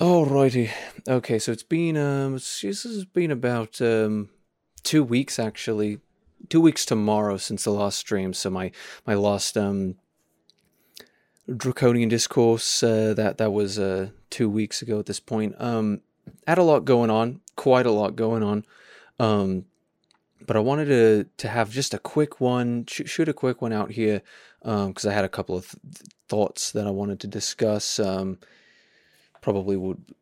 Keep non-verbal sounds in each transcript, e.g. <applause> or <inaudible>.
Alrighty. Okay, so it's been um this has been about um two weeks actually. Two weeks tomorrow since the last stream. So my my last um draconian discourse uh, that that was uh two weeks ago at this point. Um had a lot going on, quite a lot going on. Um but I wanted to to have just a quick one, sh- shoot a quick one out here, because I had a couple of th- thoughts that I wanted to discuss. Um, probably would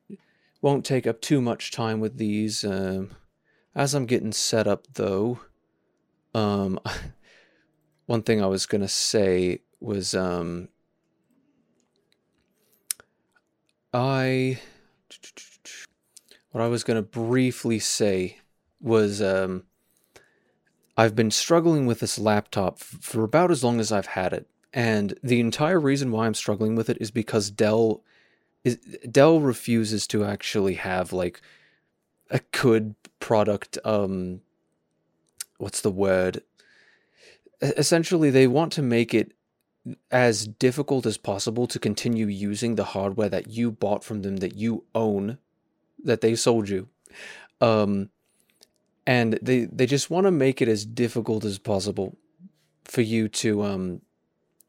won't take up too much time with these. Um, as I'm getting set up, though, um, <laughs> one thing I was gonna say was um, I what I was gonna briefly say was um, I've been struggling with this laptop for about as long as I've had it, and the entire reason why I'm struggling with it is because Dell is Dell refuses to actually have like a good product um what's the word? Essentially they want to make it as difficult as possible to continue using the hardware that you bought from them that you own that they sold you. Um and they they just want to make it as difficult as possible for you to um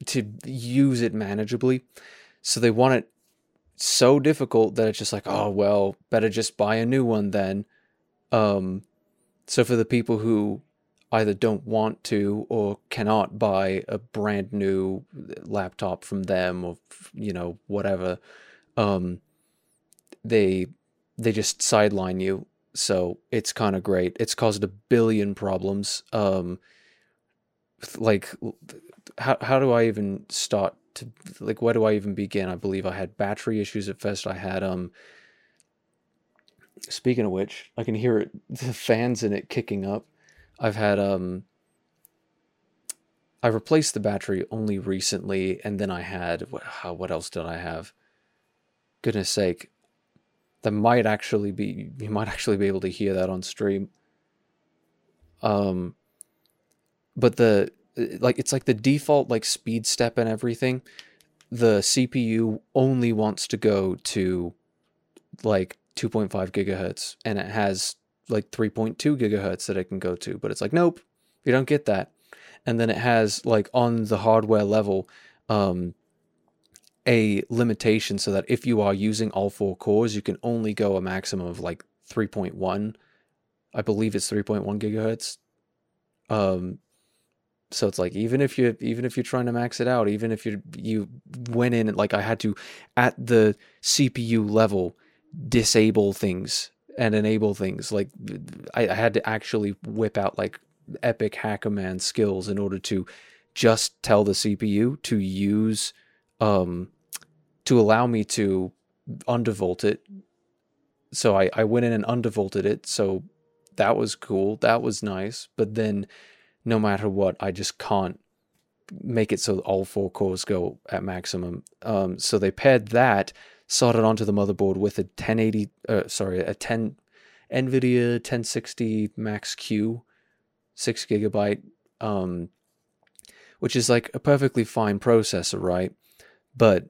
to use it manageably. So they want it so difficult that it's just like, oh well, better just buy a new one then. Um, so for the people who either don't want to or cannot buy a brand new laptop from them or you know whatever, um, they they just sideline you. So it's kind of great. It's caused a billion problems. Um, like how how do I even start to like where do I even begin? I believe I had battery issues at first. I had um speaking of which, I can hear it <laughs> the fans in it kicking up. I've had um I replaced the battery only recently and then I had what how what else did I have? Goodness sake. That might actually be you might actually be able to hear that on stream. Um but the like it's like the default like speed step and everything the cpu only wants to go to like 2.5 gigahertz and it has like 3.2 gigahertz that it can go to but it's like nope you don't get that. And then it has like on the hardware level um a limitation so that if you are using all four cores you can only go a maximum of like 3.1 i believe it's 3.1 gigahertz um so it's like even if you even if you're trying to max it out even if you you went in like i had to at the cpu level disable things and enable things. Like i, I had to actually whip out like epic hacker man skills in order to just tell the cpu to use um to allow me to undervolt it. So i i went in and undervolted it. So that was cool. That was nice. But then no matter what, I just can't make it so all four cores go at maximum. Um, so they paired that, soldered onto the motherboard with a 1080, uh, sorry, a 10 NVIDIA 1060 Max Q, six gigabyte, um, which is like a perfectly fine processor, right? But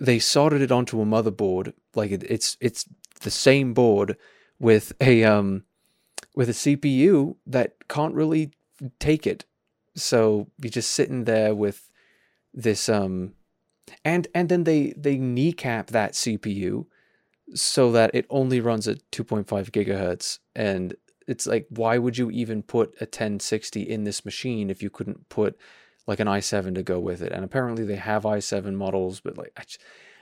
they soldered it onto a motherboard, like it, it's it's the same board with a um with a CPU that can't really take it. So you're just sitting there with this um and and then they they kneecap that CPU so that it only runs at 2.5 gigahertz. And it's like why would you even put a 1060 in this machine if you couldn't put like an i7 to go with it? And apparently they have i7 models but like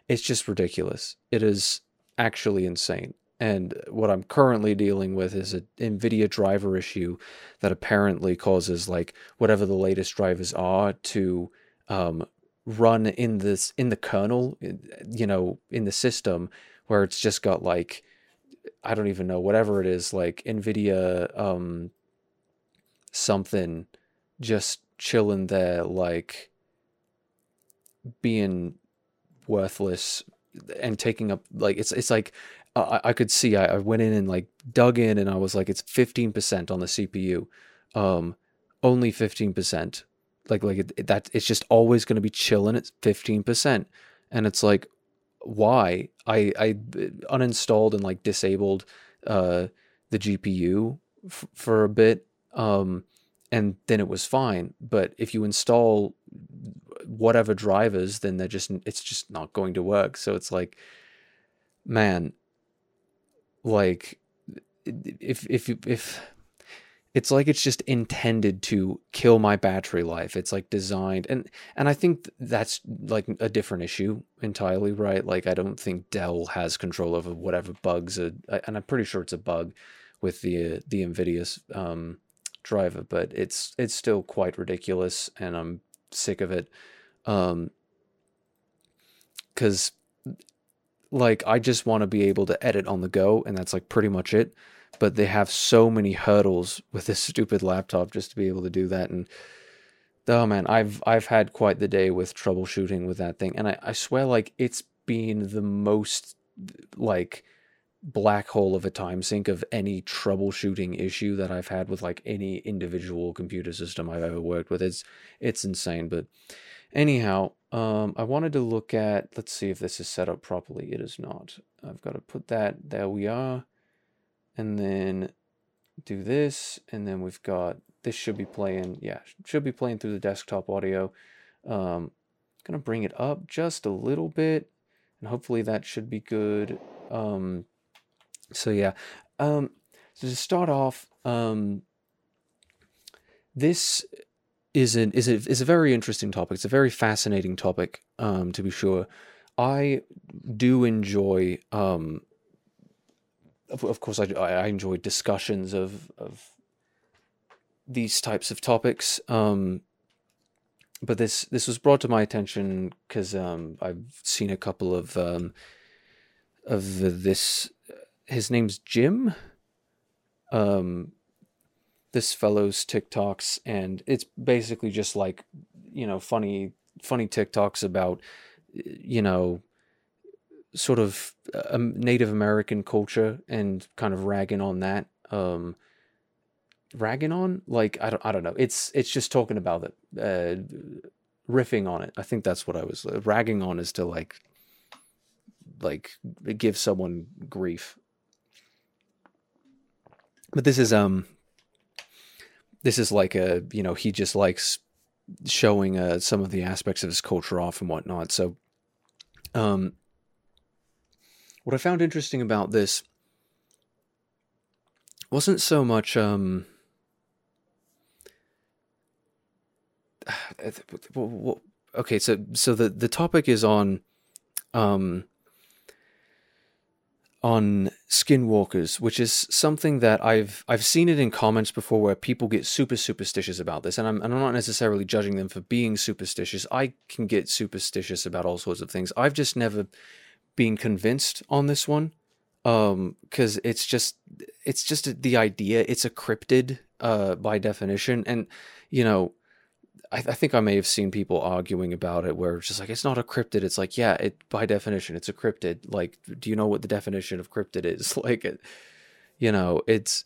it's just ridiculous. It is actually insane and what I'm currently dealing with is an NVIDIA driver issue that apparently causes like whatever the latest drivers are to um, run in this in the kernel, you know, in the system where it's just got like I don't even know whatever it is like NVIDIA um, something just chilling there like being worthless and taking up like it's it's like I, I could see I, I went in and like dug in and I was like it's 15% on the CPU um only 15% like like it, that it's just always going to be chilling at 15% and it's like why I I uninstalled and like disabled uh, the GPU f- for a bit, um, and then it was fine. But if you install whatever drivers, then they're just it's just not going to work. So it's like, man, like if if if it's like it's just intended to kill my battery life. It's like designed and and i think that's like a different issue entirely right? Like i don't think dell has control over whatever bugs and i'm pretty sure it's a bug with the the nvidia um, driver but it's it's still quite ridiculous and i'm sick of it. Um because like i just want to be able to edit on the go and that's like pretty much it. But they have so many hurdles with this <laughs> stupid laptop just to be able to do that and oh man i've i've had quite the day with troubleshooting with that thing. And i, I swear like it's been the most like black hole of a time sink of any troubleshooting issue that i've had with like any individual computer system i've ever worked with. It's it's insane. But anyhow um i wanted to look at let's see if this is set up properly. It is not. I've got to put that there we are. And then do this and then we've got this should be playing yeah should be playing through the desktop audio. Um gonna bring it up just a little bit and hopefully that should be good. Um so yeah. Um so to start off um this is an is a is a very interesting topic it's a very fascinating topic um to be sure i do enjoy um of, of course, I, I enjoy discussions of of these types of topics. Um, but this this was brought to my attention because um, I've seen a couple of um, of this. His name's Jim. Um, this fellow's TikToks, and it's basically just like you know funny funny TikToks about you know sort of um, Native American culture and kind of ragging on that. Um, ragging on, like I don't, I don't know. It's it's just talking about it, uh, riffing on it. I think that's what I was uh, ragging on is to like, like give someone grief. But this is um, this is like a you know he just likes showing uh, some of the aspects of his culture off and whatnot. So, um, what I found interesting about this wasn't so much um <sighs> okay so so the the topic is on um on skinwalkers, which is something that I've I've seen it in comments before where people get super superstitious about this, and I'm and I'm not necessarily judging them for being superstitious. I can get superstitious about all sorts of things. I've just never been convinced on this one um because it's just it's just the idea it's a cryptid uh by definition and you know I, I, think i may have seen people arguing about it where it's just like it's not a cryptid it's like yeah it by definition it's a cryptid like do you know what the definition of cryptid is <laughs> like it you know it's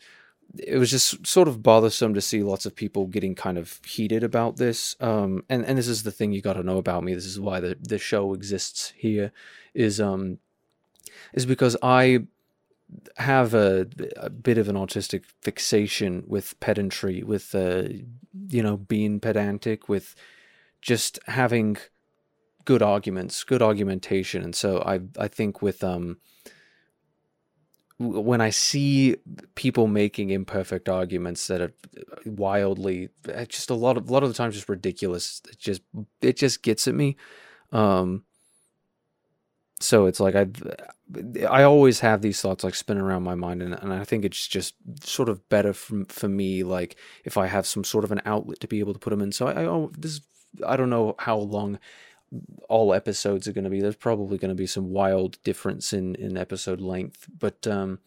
it was just sort of bothersome to see lots of people getting kind of heated about this. Um, and and this is the thing you got to know about me. This is why the the show exists here. Is um, is because I have a, a bit of an autistic fixation with pedantry, with uh, you know, being pedantic, with just having good arguments, good argumentation, and so I I think with um when I see people making imperfect arguments that are wildly, just a lot of a lot of the times just ridiculous. It just it just gets at me. Um, so it's like I I always have these thoughts like spinning around my mind, and, and I think it's just sort of better for for me like if I have some sort of an outlet to be able to put them in. So I, I this I don't know how long all episodes are going to be. There's probably going to be some wild difference in in episode length, but um,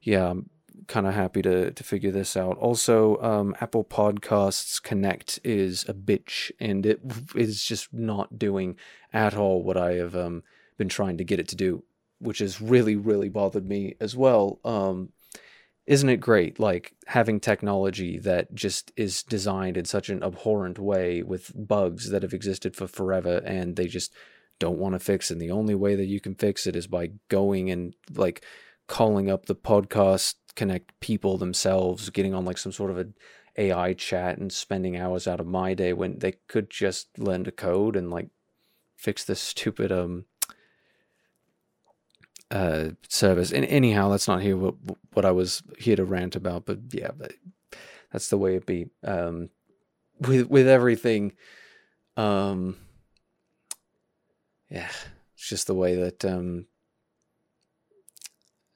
yeah, I'm kind of happy to to figure this out. Also, um, Apple Podcasts Connect is a bitch, and it is just not doing at all what I have um, been trying to get it to do, which has really really bothered me as well. Um, isn't it great like having technology that just is designed in such an abhorrent way with bugs that have existed for forever and they just don't want to fix and the only way that you can fix it is by going and like calling up the podcast connect people themselves getting on like some sort of a ai chat and spending hours out of my day when they could just learn to code and like fix this stupid um uh service. And anyhow that's not here what, what i was here to rant about but yeah that's the way it be. Um with with everything um yeah it's just the way that um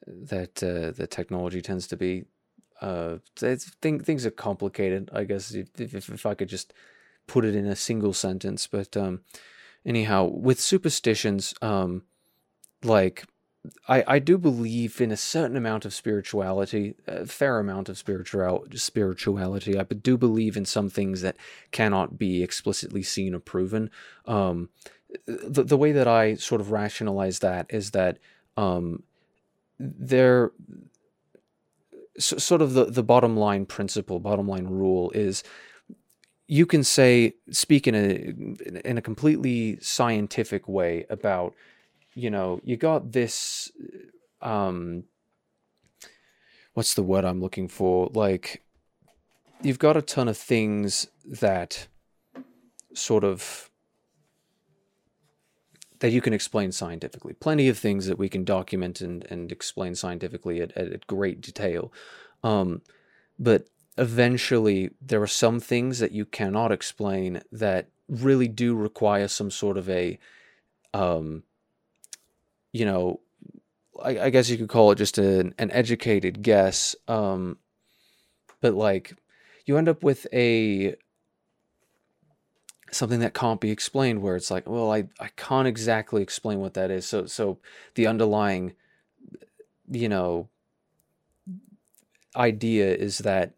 that uh, the technology tends to be uh thing, things are complicated i guess if, if, if i could just put it in a single sentence but um anyhow with superstitions um like I, I do believe in a certain amount of spirituality, a fair amount of spiritual spirituality. I do believe in some things that cannot be explicitly seen or proven. Um, the the way that I sort of rationalize that is that um, there, so, sort of the the bottom line principle, bottom line rule is you can say speak in a in a completely scientific way about you know, you got this um what's the word I'm looking for? Like you've got a ton of things that sort of that you can explain scientifically. Plenty of things that we can document and, and explain scientifically at, at, at great detail. Um, but eventually, there are some things that you cannot explain that really do require some sort of a um, you know, I, I, guess you could call it just an, an educated guess. Um, but like, you end up with a something that can't be explained where it's like well i i can't exactly explain what that is so so the underlying you know idea is that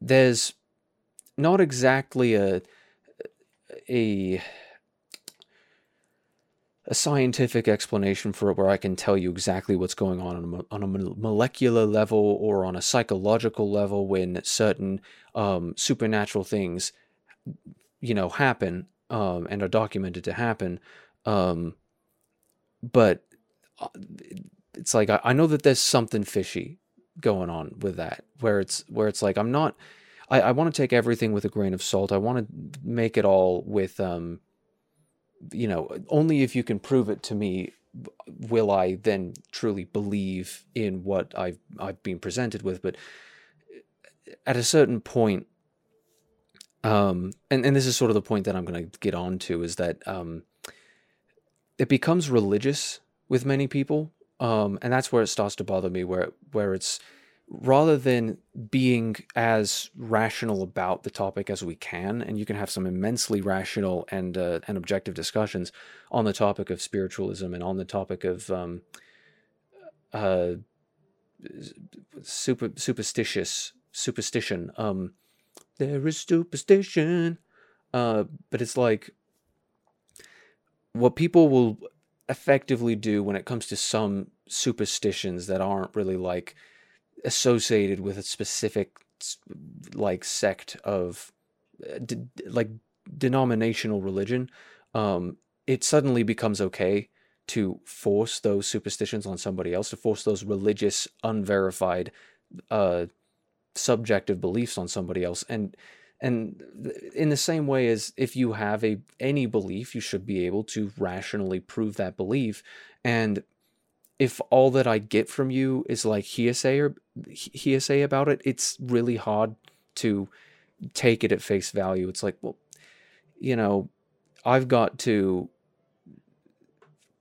there's not exactly a a a scientific explanation for it where I can tell you exactly what's going on on a, on a molecular level or on a psychological level when certain um, supernatural things, you know, happen um, and are documented to happen. Um, but uh, it's like I, I know that there's something fishy going on with that, where it's where it's like I'm not. I, I want to take everything with a grain of salt. I want to make it all with um, you know, only if you can prove it to me will I then truly believe in what I've I've been presented with. But at a certain point, um, and and this is sort of the point that I'm going to get on to is that um, it becomes religious with many people, um, and that's where it starts to bother me. Where where it's rather than being as rational about the topic as we can, and you can have some immensely rational and uh, and objective discussions on the topic of spiritualism and on the topic of um, uh, super superstitious superstition. Um, there is superstition, uh, but it's like what people will effectively do when it comes to some superstitions that aren't really like associated with a specific like sect of uh, de- like denominational religion um it suddenly becomes okay to force those superstitions on somebody else to force those religious unverified uh subjective beliefs on somebody else. And and in the same way as if you have a any belief you should be able to rationally prove that belief. And if all that I get from you is like hearsay or hearsay about it, it's really hard to take it at face value. It's like, well, you know, I've got to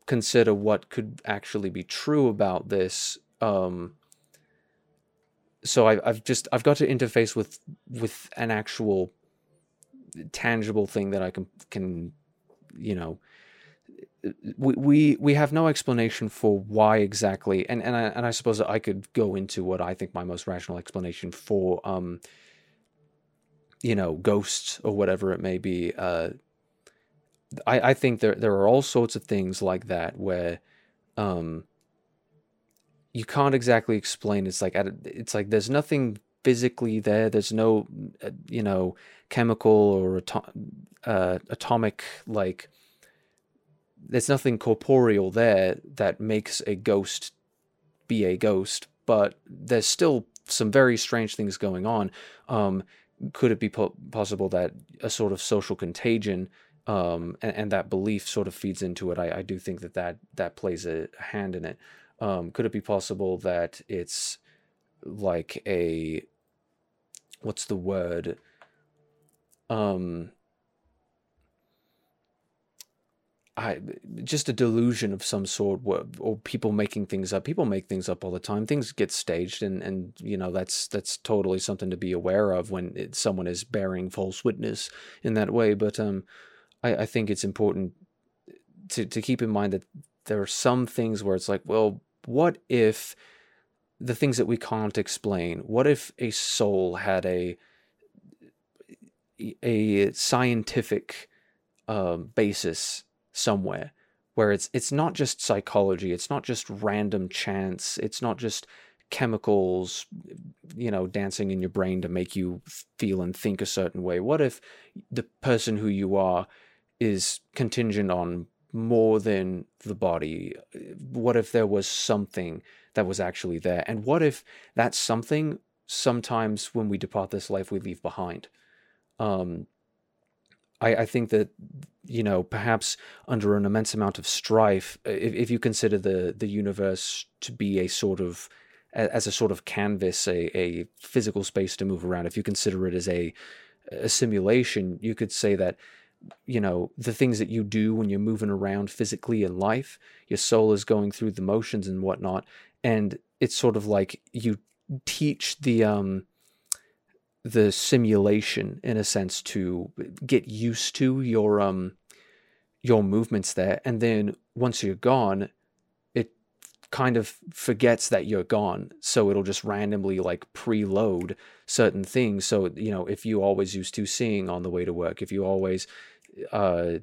consider what could actually be true about this. Um, so I, I've just I've got to interface with with an actual tangible thing that I can can you know we, we we have no explanation for why exactly, and and I, and I suppose I could go into what I think my most rational explanation for um you know ghosts or whatever it may be. Uh, I I think there there are all sorts of things like that where um you can't exactly explain. It's like it's like there's nothing physically there. There's no uh, you know chemical or uh, atomic like there's nothing corporeal there that makes a ghost be a ghost, but there's still some very strange things going on. Um, could it be po- possible that a sort of social contagion um, and, and, that belief sort of feeds into it? I, I, do think that that, that plays a hand in it. Um, could it be possible that it's like a what's the word? Um, I just a delusion of some sort, or people making things up. People make things up all the time. Things get staged, and and you know that's that's totally something to be aware of when it, someone is bearing false witness in that way. But um, I, I think it's important to to keep in mind that there are some things where it's like, well, what if the things that we can't explain? What if a soul had a a scientific um, basis somewhere where it's it's not just psychology, it's not just random chance, it's not just chemicals you know dancing in your brain to make you feel and think a certain way. What if the person who you are is contingent on more than the body? What if there was something that was actually there? And what if that something sometimes when we depart this life we leave behind? Um I, I think that you know perhaps under an immense amount of strife, if, if you consider the the universe to be a sort of as a sort of canvas, a, a physical space to move around, if you consider it as a a simulation, you could say that you know the things that you do when you're moving around physically in life your soul is going through the motions and whatnot and it's sort of like you teach the um the simulation in a sense to get used to your um your movements there. And then once you're gone it kind of forgets that you're gone. So it'll just randomly like preload certain things. So you know if you always used to seeing on the way to work if you always uh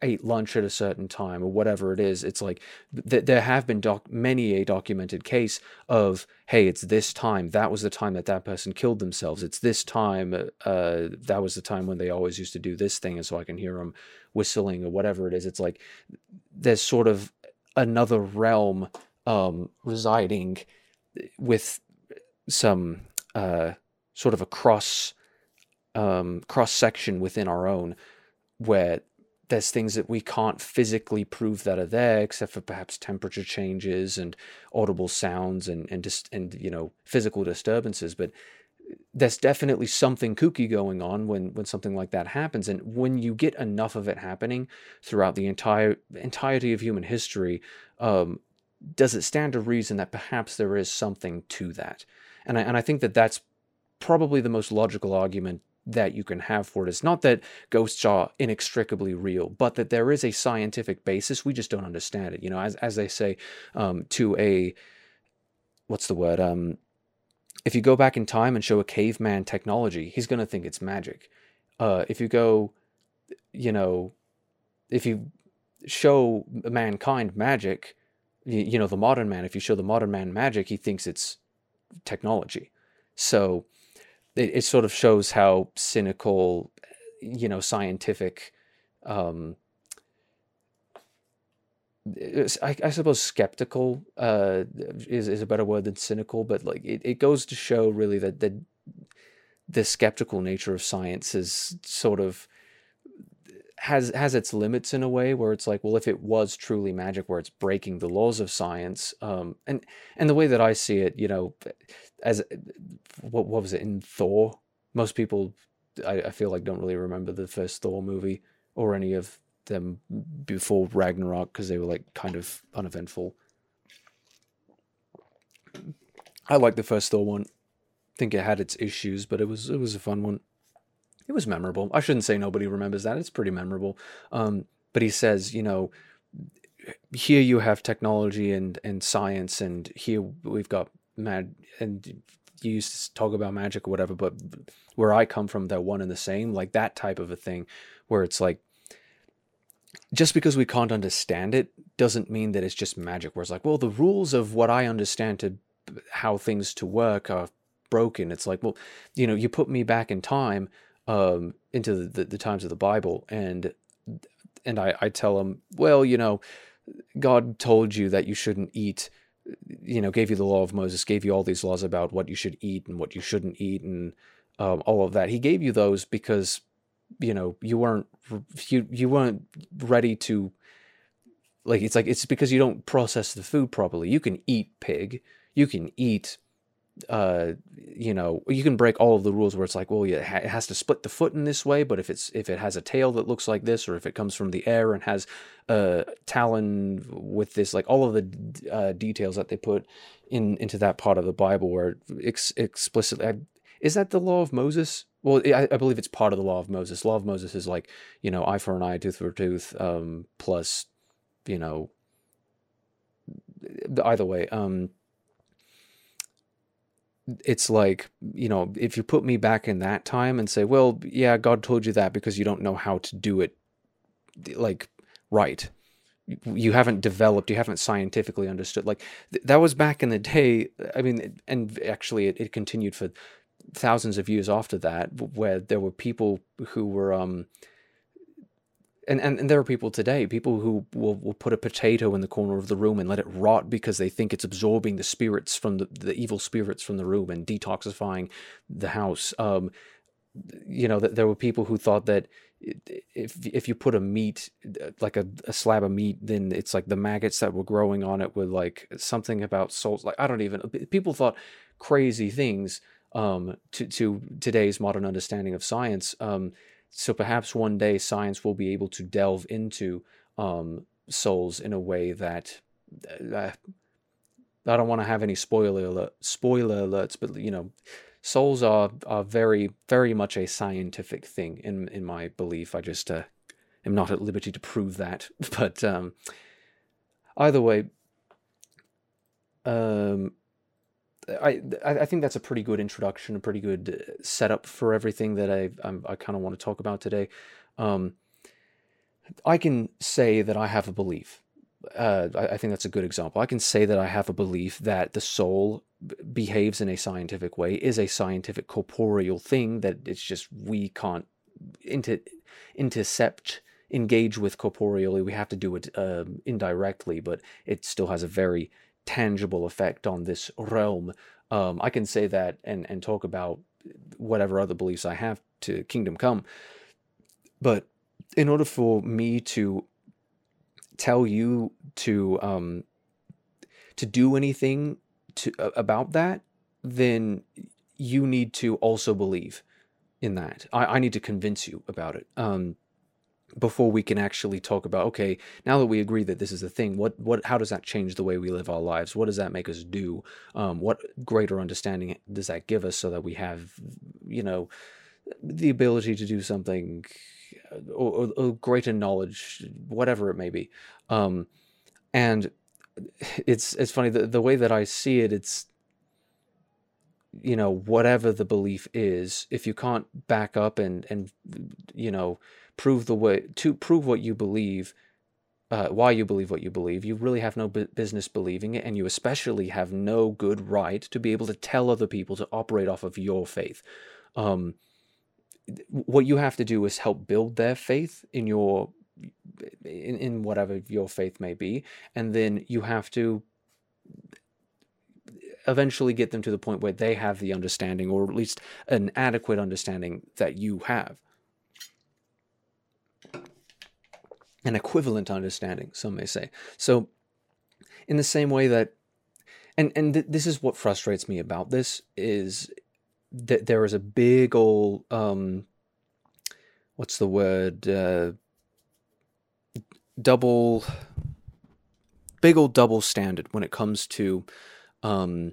ate lunch at a certain time or whatever it is it's like th- there have been doc- many a documented case of hey it's this time that was the time that that person killed themselves. It's this time uh, that was the time when they always used to do this thing and so i can hear them whistling or whatever it is. It's like there's sort of another realm um, residing with some uh, sort of a cross um, cross section within our own where there's things that we can't physically prove that are there except for perhaps temperature changes and audible sounds and and just and you know physical disturbances. But there's definitely something kooky going on when when something like that happens. And when you get enough of it happening throughout the entire entirety of human history um, does it stand to reason that perhaps there is something to that? And I, and I think that that's probably the most logical argument that you can have for it. It's not that ghosts are inextricably real, but that there is a scientific basis. We just don't understand it. You know, as as they say, um, to a what's the word? Um, if you go back in time and show a caveman technology, he's going to think it's magic. Uh, if you go, you know, if you show mankind magic, you, you know, the modern man, if you show the modern man magic, he thinks it's technology. So it, it sort of shows how cynical, you know, scientific. Um, I, I, suppose skeptical uh, is is a better word than cynical, but like it, it goes to show really that the the skeptical nature of science is sort of has has its limits in a way where it's like well if it was truly magic where it's breaking the laws of science um and and the way that i see it you know as what what was it in thor most people i, I feel like don't really remember the first thor movie or any of them before ragnarok because they were like kind of uneventful i like the first thor one think it had its issues but it was it was a fun one it was memorable. I shouldn't say nobody remembers that. It's pretty memorable. Um, but he says, you know, here you have technology and and science, and here we've got mad. And you used to talk about magic or whatever, but where I come from, they're one and the same. Like that type of a thing, where it's like just because we can't understand it doesn't mean that it's just magic. Where it's like, well, the rules of what I understand to how things to work are broken. It's like, well, you know, you put me back in time um, into the, the, the, times of the Bible, and and I, I tell them, well, you know, God told you that you shouldn't eat, you know, gave you the law of Moses, gave you all these laws about what you should eat and what you shouldn't eat and um, all of that. He gave you those because, you know, you weren't you you weren't ready to like it's like it's because you don't process the food properly. You can eat pig, you can eat uh you know you can break all of the rules where it's like well yeah it has to split the foot in this way but if it's if it has a tail that looks like this or if it comes from the air and has a talon with this like all of the uh, details that they put in into that part of the bible where ex- explicitly is that the law of moses? Well I, I, believe it's part of the law of moses. Law of moses is like you know eye for an eye tooth for a tooth um plus you know either way um it's like you know if you put me back in that time and say well yeah god told you that because you don't know how to do it like right. You haven't developed you haven't scientifically understood like th- that was back in the day i mean and actually it, it continued for thousands of years after that where there were people who were um and, and, and there are people today, people who will, will put a potato in the corner of the room and let it rot because they think it's absorbing the spirits from the, the evil spirits from the room and detoxifying the house. Um, you know, that there were people who thought that if if you put a meat like a, a slab of meat, then it's like the maggots that were growing on it were like something about souls. Like I don't even people thought crazy things um, to to today's modern understanding of science. Um, so perhaps one day science will be able to delve into um, souls in a way that uh, I don't want to have any spoiler alert, spoiler alerts, but you know, souls are are very very much a scientific thing in in my belief. I just uh, am not at liberty to prove that, <laughs> but um, either way, um, I I think that's a pretty good introduction, a pretty good uh, setup for everything that I I'm, i kind of want to talk about today. Um, I can say that I have a belief. Uh, I, I, think that's a good example. I can say that I have a belief that the soul b- behaves in a scientific way, is a scientific corporeal thing that it's just we can't inter- intercept engage with corporeally. We have to do it uh, indirectly, but it still has a very tangible effect on this realm. Um, I can say that and and talk about whatever other beliefs I have to Kingdom Come, but in order for me to tell you to um, to do anything to uh, about that, then you need to also believe in that. I, I need to convince you about it. Um, before we can actually talk about okay now that we agree that this is a thing what what how does that change the way we live our lives? What does that make us do? Um, what greater understanding does that give us so that we have you know the ability to do something or, or, or greater knowledge whatever it may be. Um, and <laughs> it's it's funny the, the way that i see it it's you know whatever the belief is if you can't back up and and you know prove the way to prove what you believe uh, why you believe what you believe you really have no bu- business believing it and you especially have no good right to be able to tell other people to operate off of your faith. Um, what you have to do is help build their faith in your in, in whatever your faith may be and then you have to eventually get them to the point where they have the understanding or at least an adequate understanding that you have an equivalent understanding, some may say. So, in the same way that, and and th- this is what frustrates me about this is that there is a big old um, what's the word uh, double big old double standard when it comes to um,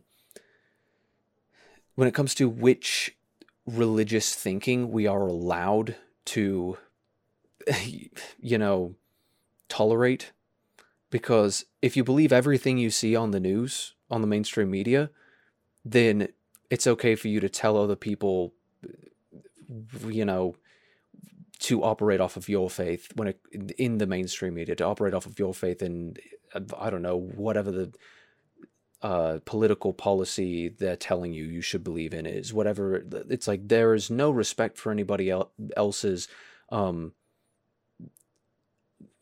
when it comes to which religious thinking we are allowed to <sighs> you know tolerate because if you believe everything you see on the news, on the mainstream media, then it's okay for you to tell other people, you know, to operate off of your faith when it, in the mainstream media, to operate off of your faith in, I don't know, whatever the uh, political policy they're telling you you should believe in is, whatever. It's like there is no respect for anybody else's um,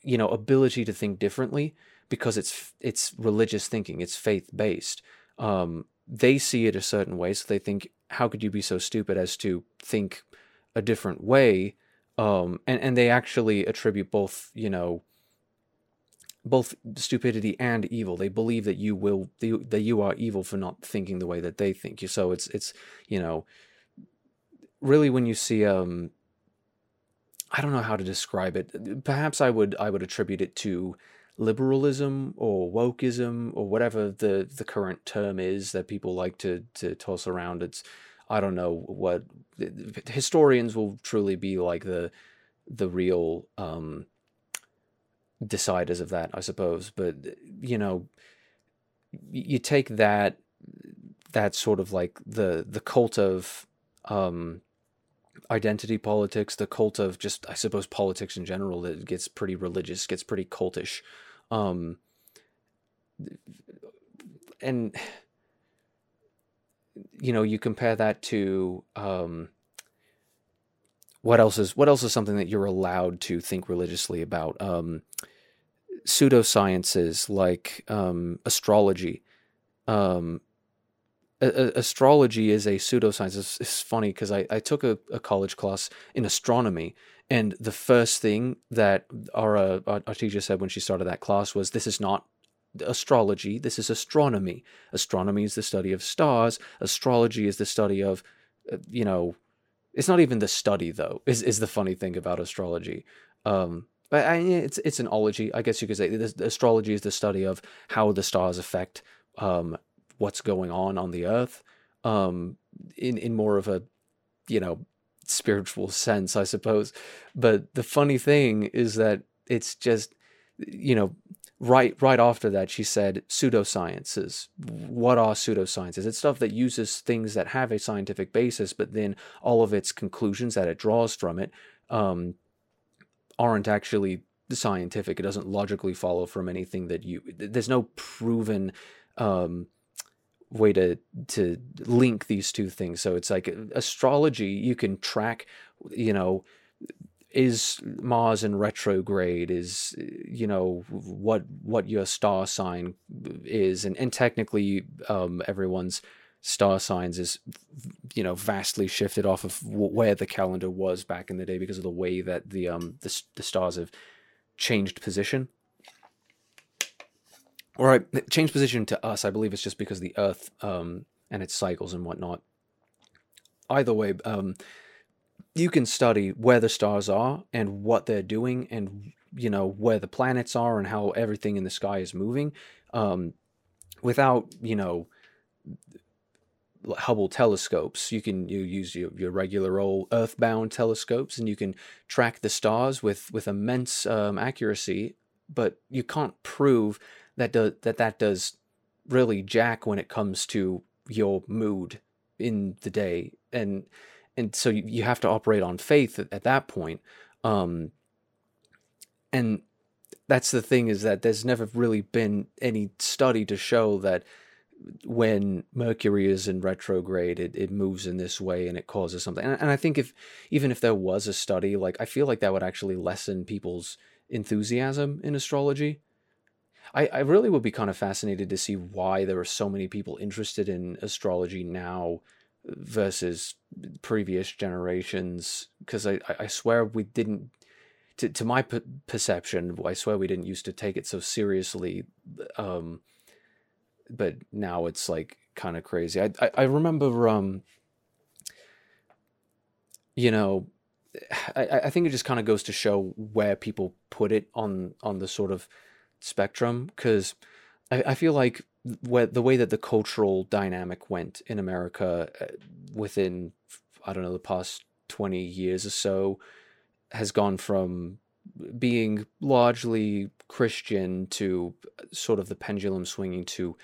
you know ability to think differently because it's it's religious thinking it's faith based um, they see it a certain way so they think how could you be so stupid as to think a different way? Um, and and they actually attribute both you know both stupidity and evil. They believe that you will that you are evil for not thinking the way that they think you. So it's it's you know really when you see um I don't know how to describe it. Perhaps I would I would attribute it to liberalism or wokeism or whatever the the current term is that people like to to toss around. It's I don't know what historians will truly be like the the real um, deciders of that, I suppose. But you know, you take that that sort of like the the cult of um, identity politics, the cult of just I suppose politics in general that gets pretty religious, gets pretty cultish. Um and you know, you compare that to um what else is what else is something that you're allowed to think religiously about? Um pseudosciences like um astrology um astrology is a pseudoscience. It's, it's funny because I, I took a, a, college class in astronomy, and the first thing that our, uh, our teacher said when she started that class was, "This is not astrology. This is astronomy. Astronomy is the study of stars. Astrology is the study of, uh, you know, it's not even the study though. Is is the funny thing about astrology." Um, but I, it's it's an ology, I guess you could say. The, astrology is the study of how the stars affect um, what's going on on the earth um, in in more of a you know spiritual sense, I suppose. But the funny thing is that it's just you know right right after that she said pseudosciences. What are pseudosciences? It's stuff that uses things that have a scientific basis but then all of its conclusions that it draws from it um, aren't actually scientific. It doesn't logically follow from anything that you there's no proven um, way to to link these two things. So it's like astrology, you can track, you know, is Mars in retrograde? Is you know what what your star sign is, and and technically, um, everyone's star signs is you know vastly shifted off of where the calendar was back in the day because of the way that the um the, the stars have changed position or I change position to us. I believe it's just because the Earth um, and its cycles and whatnot. Either way, um, you can study where the stars are and what they're doing, and you know where the planets are and how everything in the sky is moving, um, without you know Hubble telescopes. You can you use your, your regular old Earthbound telescopes, and you can track the stars with with immense um, accuracy. But you can't prove that does that that does really jack when it comes to your mood in the day. And and so you have to operate on faith at, at that point. Um and that's the thing is that there's never really been any study to show that when Mercury is in retrograde, it, it moves in this way and it causes something. And, and I think if even if there was a study, like I feel like that would actually lessen people's enthusiasm in astrology I, I really would be kind of fascinated to see why there are so many people interested in astrology now versus previous generations. Because I, I swear we didn't, to, to my perception, I swear we didn't used to take it so seriously. Um, but now it's like kind of crazy. I, I, I remember, um, you know, I, I think it just kind of goes to show where people put it on on the sort of spectrum because I, I feel like the way that the cultural dynamic went in America uh, within I don't know the past twenty years or so has gone from being largely Christian to sort of the pendulum swinging to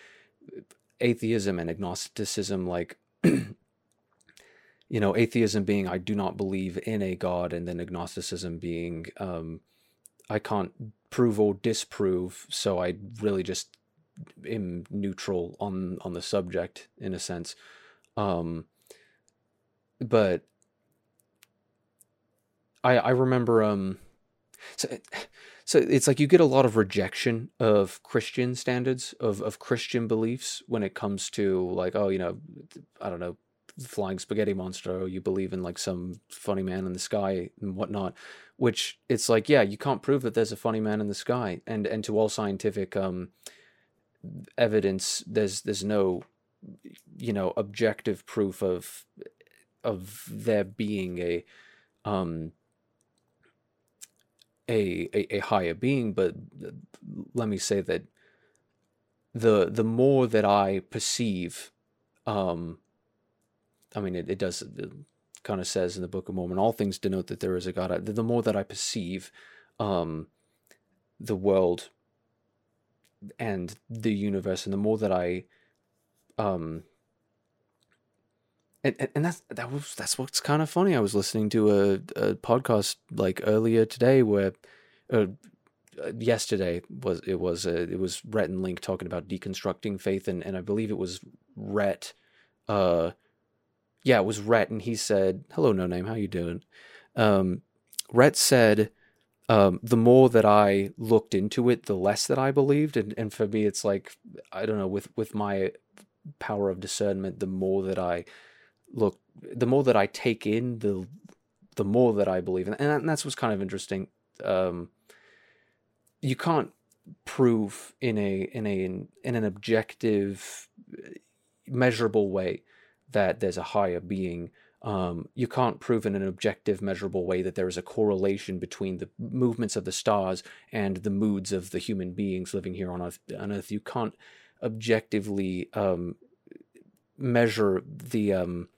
atheism and agnosticism like <clears throat> you know atheism being i do not believe in a god and then agnosticism being um, i can't prove or disprove. So I really just am neutral on on the subject in a sense. Um, but I I remember um so so it's like you get a lot of rejection of Christian standards of of Christian beliefs when it comes to like oh you know I don't know flying spaghetti monster or you believe in like some funny man in the sky and whatnot which it's like yeah you can't prove that there's a funny man in the sky. And and to all scientific um evidence there's there's no you know objective proof of of there being a um a, a, a higher being, but let me say that the the more that I perceive, um, I mean, it, it does it kind of says in the Book of Mormon, all things denote that there is a God. The more that I perceive, um, the world and the universe, and the more that I, um, and, and that's that was that's what's kind of funny. I was listening to a, a podcast like earlier today where, uh, yesterday was it was uh, it was Rhett and Link talking about deconstructing faith, and, and I believe it was Rhett, uh, yeah, it was Rhett, and he said, "Hello, no name, how you doing?" Um, Rhett said, um, the more that I looked into it, the less that I believed, and and for me, it's like I don't know with with my power of discernment, the more that I look, the more that I take in, the the more that I believe in, and that's what's kind of interesting. Um, you can't prove in a in a in an objective, measurable way that there's a higher being. Um, you can't prove in an objective, measurable way that there is a correlation between the movements of the stars and the moods of the human beings living here on Earth. On Earth. You can't objectively um, measure the um,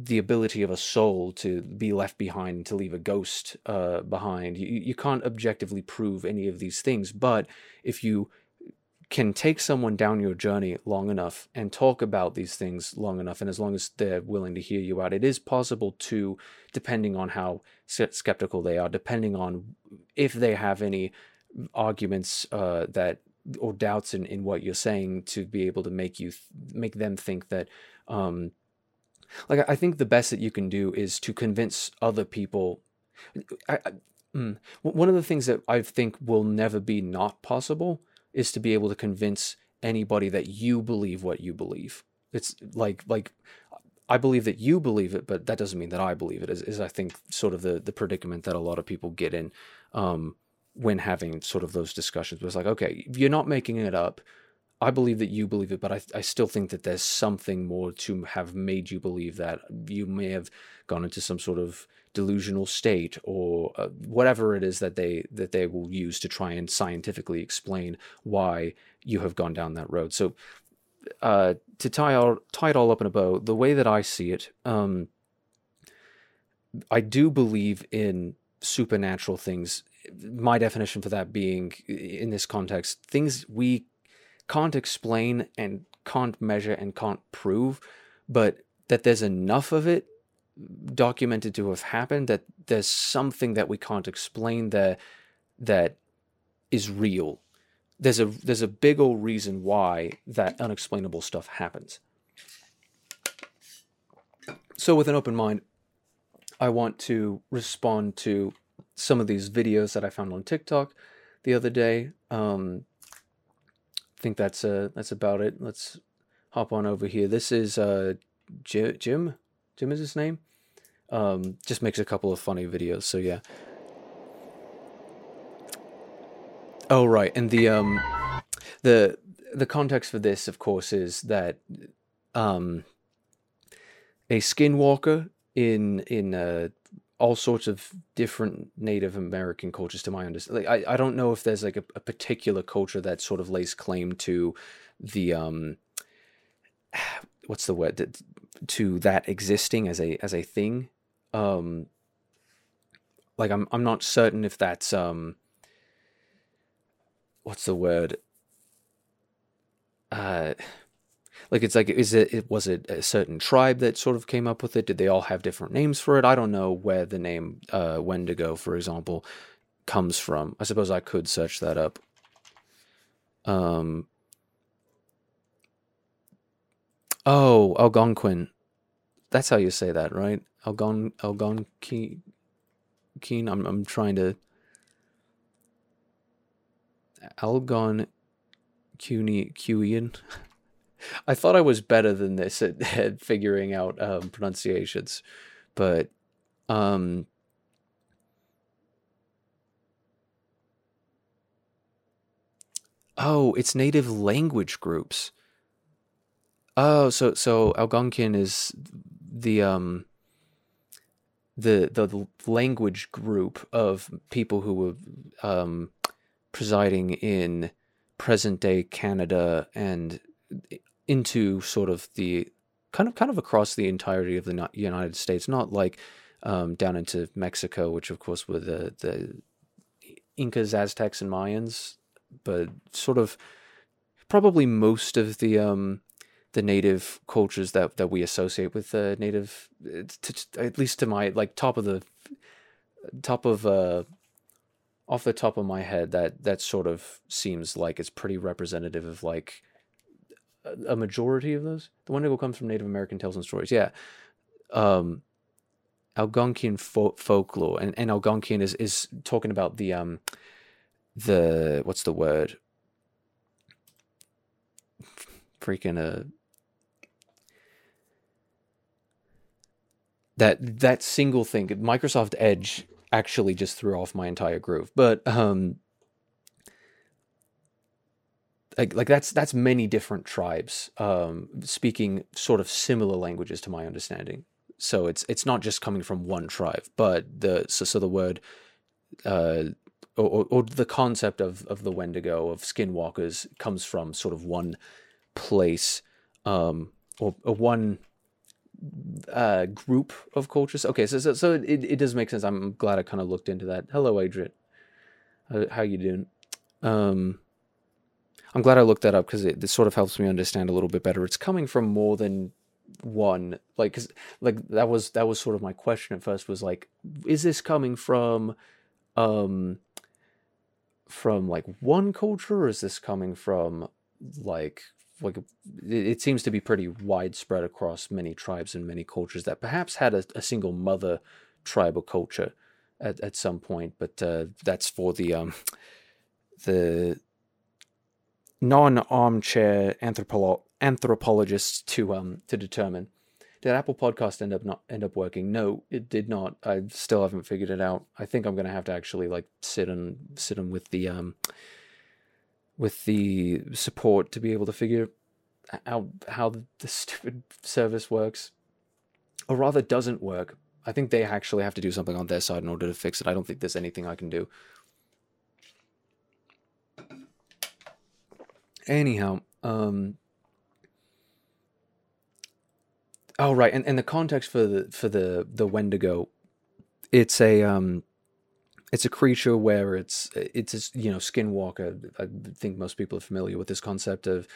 the ability of a soul to be left behind to leave a ghost uh, behind you, you can't objectively prove any of these things but if you can take someone down your journey long enough and talk about these things long enough and as long as they're willing to hear you out it is possible to depending on how skeptical they are depending on if they have any arguments uh, that or doubts in, in what you're saying to be able to make you th- make them think that um, like I think the best that you can do is to convince other people. I, I, mm, one of the things that I think will never be not possible is to be able to convince anybody that you believe what you believe. It's like like I believe that you believe it, but that doesn't mean that I believe it. Is, is I think sort of the the predicament that a lot of people get in um, when having sort of those discussions. Was like, okay, you're not making it up. I believe that you believe it, but I, I still think that there's something more to have made you believe that. You may have gone into some sort of delusional state or uh, whatever it is that they that they will use to try and scientifically explain why you have gone down that road. So uh, to tie all tie it all up in a bow, the way that I see it, um, I do believe in supernatural things. My definition for that being, in this context, things we can't explain and can't measure and can't prove, but that there's enough of it documented to have happened that there's something that we can't explain there that is real. There's a there's a big old reason why that unexplainable stuff happens. So with an open mind, I want to respond to some of these videos that I found on TikTok the other day. Um, i think that's uh that's about it. Let's hop on over here. This is uh Jim. Jim is his name. Um, just makes a couple of funny videos. So yeah. Oh right, and the um, the the context for this, of course, is that um, a skinwalker in in uh, all sorts of different Native American cultures, to my understanding. Like, I, I don't know if there's like a, a, particular culture that sort of lays claim to the um, <sighs> what's the word to that existing as a as a thing. Um, like I'm I'm not certain if that's um, what's the word. Uh, like it's like is it, it was it a certain tribe that sort of came up with it? Did they all have different names for it? I don't know where the name uh, Wendigo, for example, comes from. I suppose I could search that up. Um. Oh, Algonquin. That's how you say that, right? Algon Algonquin. I'm I'm trying to Algon Cuni Cuian. <laughs> I thought I was better than this at, <laughs> at figuring out um, pronunciations, but um, oh, it's native language groups. Oh, so so Algonquin is the um the the language group of people who were um presiding in present day Canada and into sort of the kind of kind of across the entirety of the United States, not like um, down into Mexico, which of course were the the Incas, Aztecs, and Mayans, but sort of probably most of the um, the native cultures that that we associate with the native, to, at least to my like top of the top of uh off the top of my head that that sort of seems like it's pretty representative of like a, majority of those. The Wendigo comes from native american tales and stories yeah. Um algonquian fo- folklore and, and algonquian is is talking about the um the what's the word? Freaking uh that that single thing microsoft edge actually just threw off my entire groove. But um like like that's that's many different tribes um speaking sort of similar languages to my understanding. So it's it's not just coming from one tribe but the so, so the word uh or, or the concept of of the wendigo of skinwalkers comes from sort of one place um or, or one uh, group of cultures. Okay, so so, so it, it does make sense. I'm glad I kind of looked into that. Hello, Adrian. How, how you doing? Um, I'm glad I looked that up because it, it sort of helps me understand a little bit better. It's coming from more than one like cause, like that was that was sort of my question at first was like is this coming from um from like one culture or is this coming from like like it seems to be pretty widespread across many tribes and many cultures that perhaps had a, a single mother tribal culture at, at some point but uh, that's for the um the non-armchair anthropolo- anthropologists to um to determine. Did apple podcast end up not end up working? No it did not. I still haven't figured it out. I think i'm gonna have to actually like sit and sit and with the um with the support to be able to figure out how the <laughs> stupid service works, or rather doesn't work. I think they actually have to do something on their side in order to fix it. I don't think there's anything I can do. Anyhow, um, oh right, and, and the context for the for the the Wendigo, it's a um, it's a creature where it's it's a, you know skinwalker. I think most people are familiar with this concept of.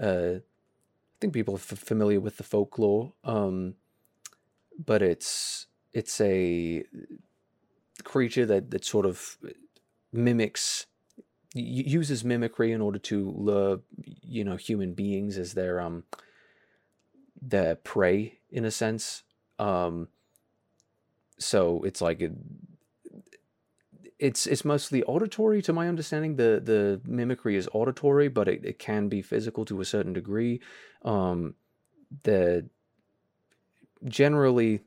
Uh, I think people are f- familiar with the folklore, um, but it's it's a creature that that sort of mimics uses mimicry in order to lure you know human beings as their um their prey in a sense um so it's like it, it's it's mostly auditory to my understanding. The the mimicry is auditory but it, it can be physical to a certain degree. Um the generally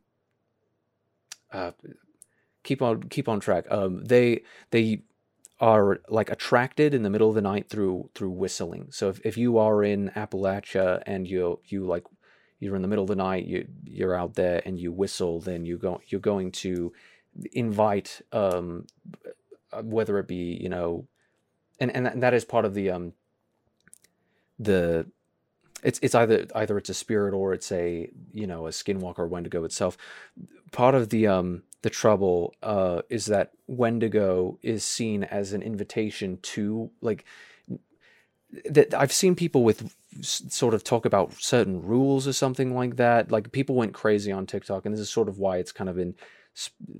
uh keep on keep on track. Um they they are like attracted in the middle of the night through through whistling. So if, if you are in appalachia and you you like you're in the middle of the night you you're out there and you whistle then you go you're going to invite um, whether it be you know and and that is part of the um the it's it's either either it's a spirit or it's a you know a skinwalker wendigo itself part of the um the trouble uh is that wendigo is seen as an invitation to like that I've seen people with sort of talk about certain rules or something like that. Like people went crazy on TikTok, and this is sort of why it's kind of been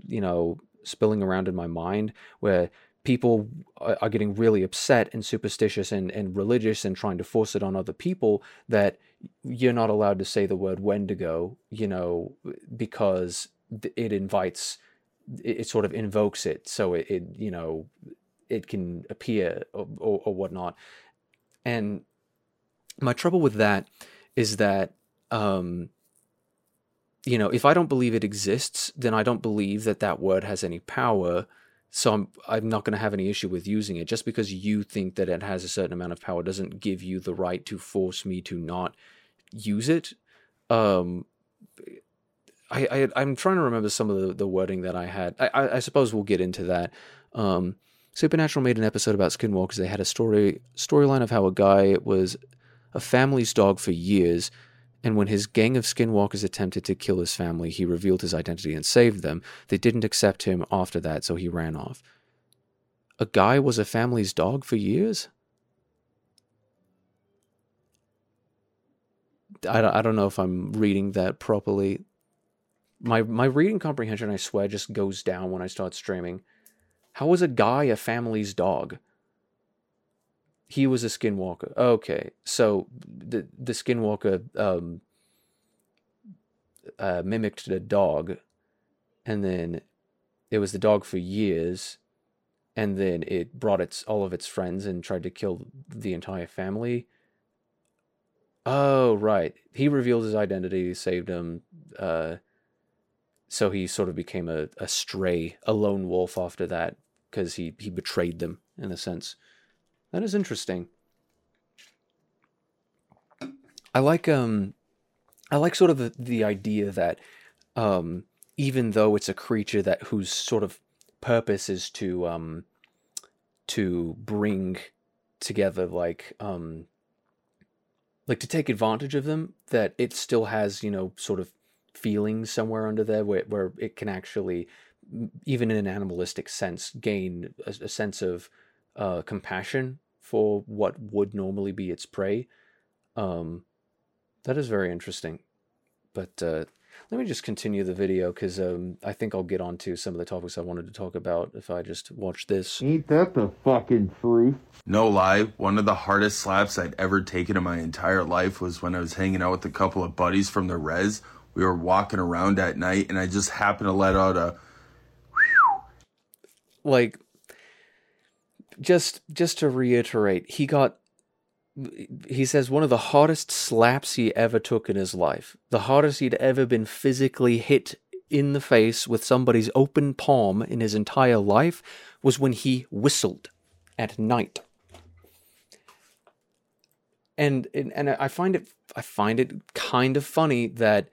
you know, spilling around in my mind where people are getting really upset and superstitious and, and religious and trying to force it on other people that you're not allowed to say the word wendigo, you know, because it invites, it sort of invokes it. So it, it you know, it can appear or, or, or whatnot. And my trouble with that is that um, you know if I don't believe it exists, then I don't believe that that word has any power. So I'm I'm not going to have any issue with using it. Just because you think that it has a certain amount of power doesn't give you the right to force me to not use it. Um, I, I am trying to remember some of the, the wording that I had. I, I, I suppose we'll get into that. Um, Supernatural made an episode about skinwalkers. They had a story storyline of how a guy was a family's dog for years, and when his gang of skinwalkers attempted to kill his family, he revealed his identity and saved them. They didn't accept him after that, so he ran off. A guy was a family's dog for years? I don't, I don't know if I'm reading that properly. My my reading comprehension, I swear, just goes down when I start streaming. How was a guy a family's dog? He was a skinwalker. Okay, so the the skinwalker um, uh, mimicked the dog, and then it was the dog for years, and then it brought its all of its friends and tried to kill the entire family. Oh, right. He revealed his identity, saved him. Uh, so he sort of became a, a stray, a lone wolf after that, because he, he betrayed them, in a sense. That is interesting. I like um I like sort of the, the idea that um even though it's a creature that whose sort of purpose is to um to bring together like um like to take advantage of them that it still has you know sort of feelings somewhere under there where, where it can actually even in an animalistic sense gain a, a sense of uh, compassion for what would normally be its prey um, that is very interesting but uh, let me just continue the video because um, I think I'll get onto some of the topics I wanted to talk about if I just watch this. Ain't that the fucking truth? No lie, one of the hardest slaps I'd ever taken in my entire life was when I was hanging out with a couple of buddies from the res. We were walking around at night and I just happened to let out a like just just to reiterate, he got he says one of the hardest slaps he ever took in his life. The hardest he'd ever been physically hit in the face with somebody's open palm in his entire life was when he whistled at night. And, and and I find it I find it kind of funny that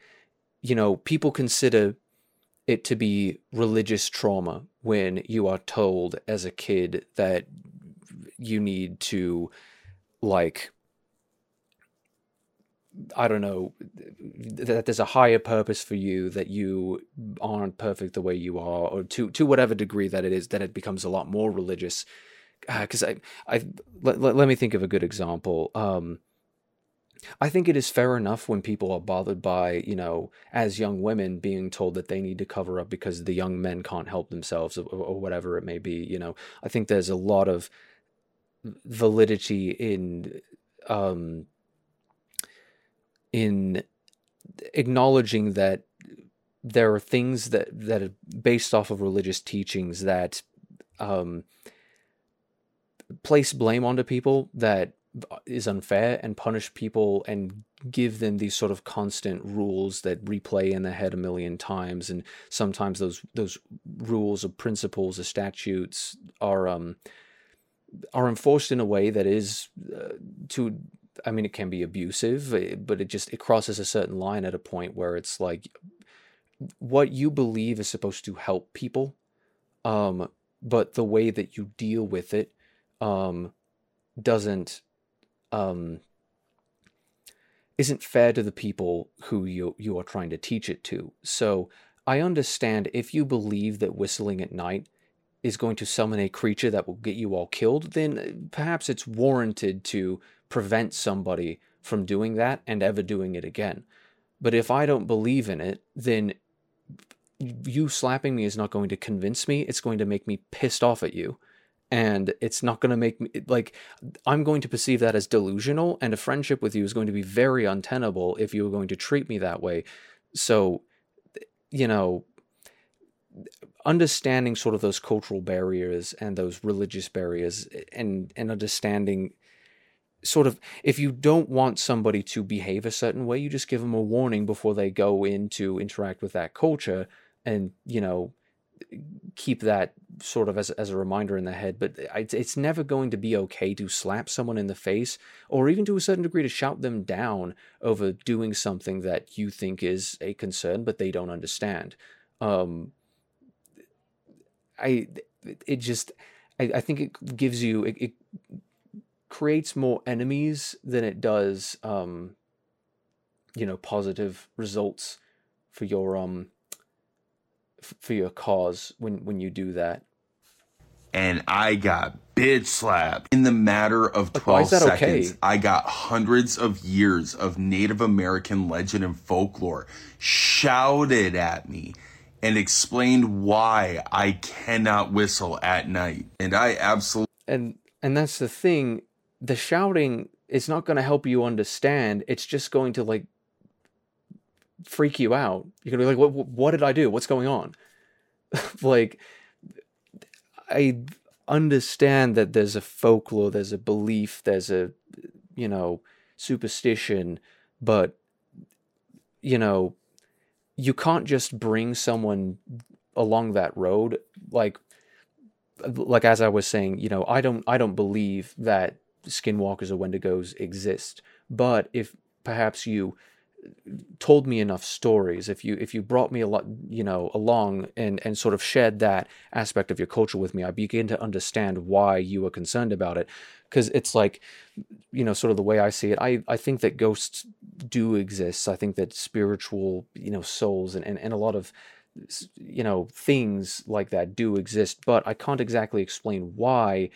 you know people consider it to be religious trauma when you are told as a kid that you need to like I don't know that there's a higher purpose for you that you aren't perfect the way you are or to to whatever degree that it is that it becomes a lot more religious. Because uh, I I let, let, me think of a good example. Um I think it is fair enough when people are bothered by, you know, as young women being told that they need to cover up because the young men can't help themselves or, or whatever it may be. You know, I think there's a lot of validity in um, in acknowledging that there are things that that are based off of religious teachings that um, place blame onto people that is unfair and punish people and give them these sort of constant rules that replay in their head a million times. And sometimes those those rules or principles or statutes are um are enforced in a way that is uh, to I mean it can be abusive eh, but it just it crosses a certain line at a point where it's like what you believe is supposed to help people um but the way that you deal with it um doesn't um isn't fair to the people who you you are trying to teach it to so I understand if you believe that whistling at night is going to summon a creature that will get you all killed, then perhaps it's warranted to prevent somebody from doing that and ever doing it again. But if I don't believe in it, then you slapping me is not going to convince me. It's going to make me pissed off at you. And it's not going to make me like I'm going to perceive that as delusional, and a friendship with you is going to be very untenable if you are going to treat me that way. So, you know, understanding sort of those cultural barriers and those religious barriers and and understanding sort of if you don't want somebody to behave a certain way you just give them a warning before they go in to interact with that culture and you know keep that sort of as, as a reminder in the head but it's, it's never going to be okay to slap someone in the face or even to a certain degree to shout them down over doing something that you think is a concern but they don't understand. Um i it just i, I think it gives you it, it creates more enemies than it does um you know positive results for your um f- for your cause when when you do that and I got bitch slapped. In the matter of Like, 12 is that okay? seconds, I got hundreds of years of Native American legend and folklore shouted at me and explained why I cannot whistle at night. And I absolutely and and that's the thing the shouting is not going to help you understand it's just going to like freak you out. You're to be like what, what did i do? What's going on? <laughs> Like i understand that there's a folklore there's a belief there's a you know superstition but you know you can't just bring someone along that road. Like like as I was saying, you know, I don't I don't believe that skinwalkers or wendigos exist. But if perhaps you told me enough stories, if you if you brought me a lot, you know, along and and sort of shared that aspect of your culture with me, I begin to understand why you were concerned about it. Because it's like, you know, sort of the way I see it. I I think that ghosts do exist. I think that spiritual, you know, souls and and, and a lot of you know things like that do exist but i can't exactly explain why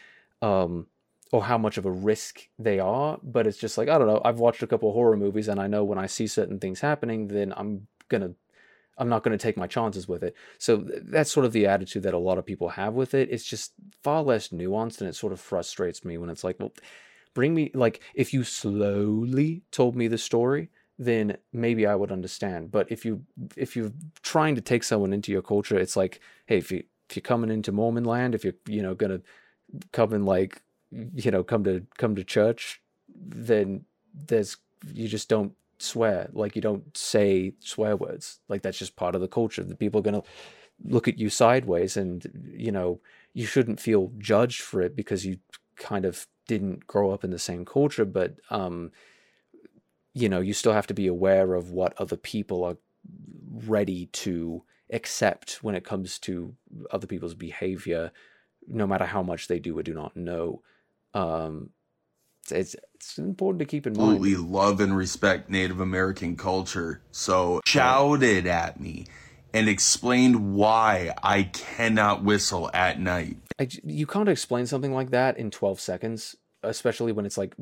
um or how much of a risk they are but it's just like i don't know i've watched a couple horror movies and i know when i see certain things happening then i'm gonna i'm not gonna take my chances with it so th- that's sort of the attitude that a lot of people have with it it's just far less nuanced and it sort of frustrates me when it's like well bring me like if you slowly told me the story then maybe I would understand. But if you if you're trying to take someone into your culture, it's like, hey, if you if you're coming into Mormon land, if you're you know gonna come and like you know come to come to church, then there's you just don't swear. Like you don't say swear words. Like that's just part of the culture. The people are gonna look at you sideways and you know you shouldn't feel judged for it because you kind of didn't grow up in the same culture. But um you know you still have to be aware of what other people are ready to accept when it comes to other people's behavior no matter how much they do or do not know um it's it's important to keep in mind absolutely love and respect Native American culture. So shouted at me and explained why I cannot whistle at night. I you can't explain something like that in 12 seconds, especially when it's like,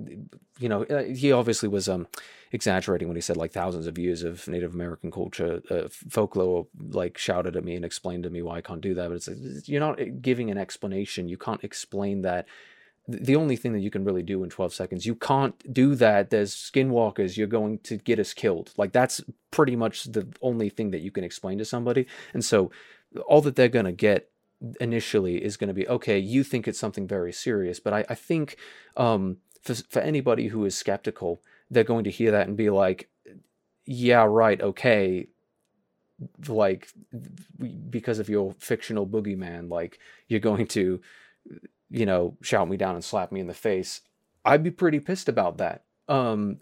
you know, uh, he obviously was um exaggerating when he said like thousands of years of Native American culture, uh, folklore, like shouted at me and explained to me why I can't do that. But it's like, you're not uh, giving an explanation. You can't explain that. Th- The only thing that you can really do in 12 seconds, you can't do that. There's skinwalkers. You're going to get us killed. Like that's pretty much the only thing that you can explain to somebody. And so all that they're going to get initially is going to be okay you think it's something very serious but i, I think um, for, for anybody who is skeptical they're going to hear that and be like yeah right okay like because of your fictional boogeyman like you're going to you know shout me down and slap me in the face i'd be pretty pissed about that um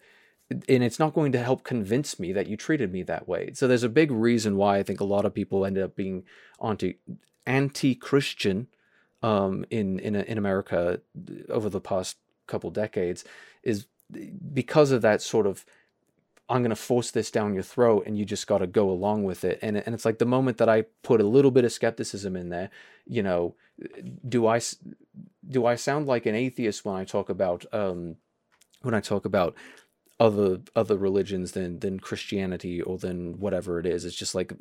and it's not going to help convince me that you treated me that way so there's a big reason why i think a lot of people end up being anti anti-christian um in in in america over the past couple decades is because of that sort of I'm going to force this down your throat and you just got to go along with it. And, and it's like the moment that I put a little bit of skepticism in there, you know, do I, do I sound like an atheist when I talk about, um, when I talk about other, other religions than, than Christianity or than whatever it is? It's just like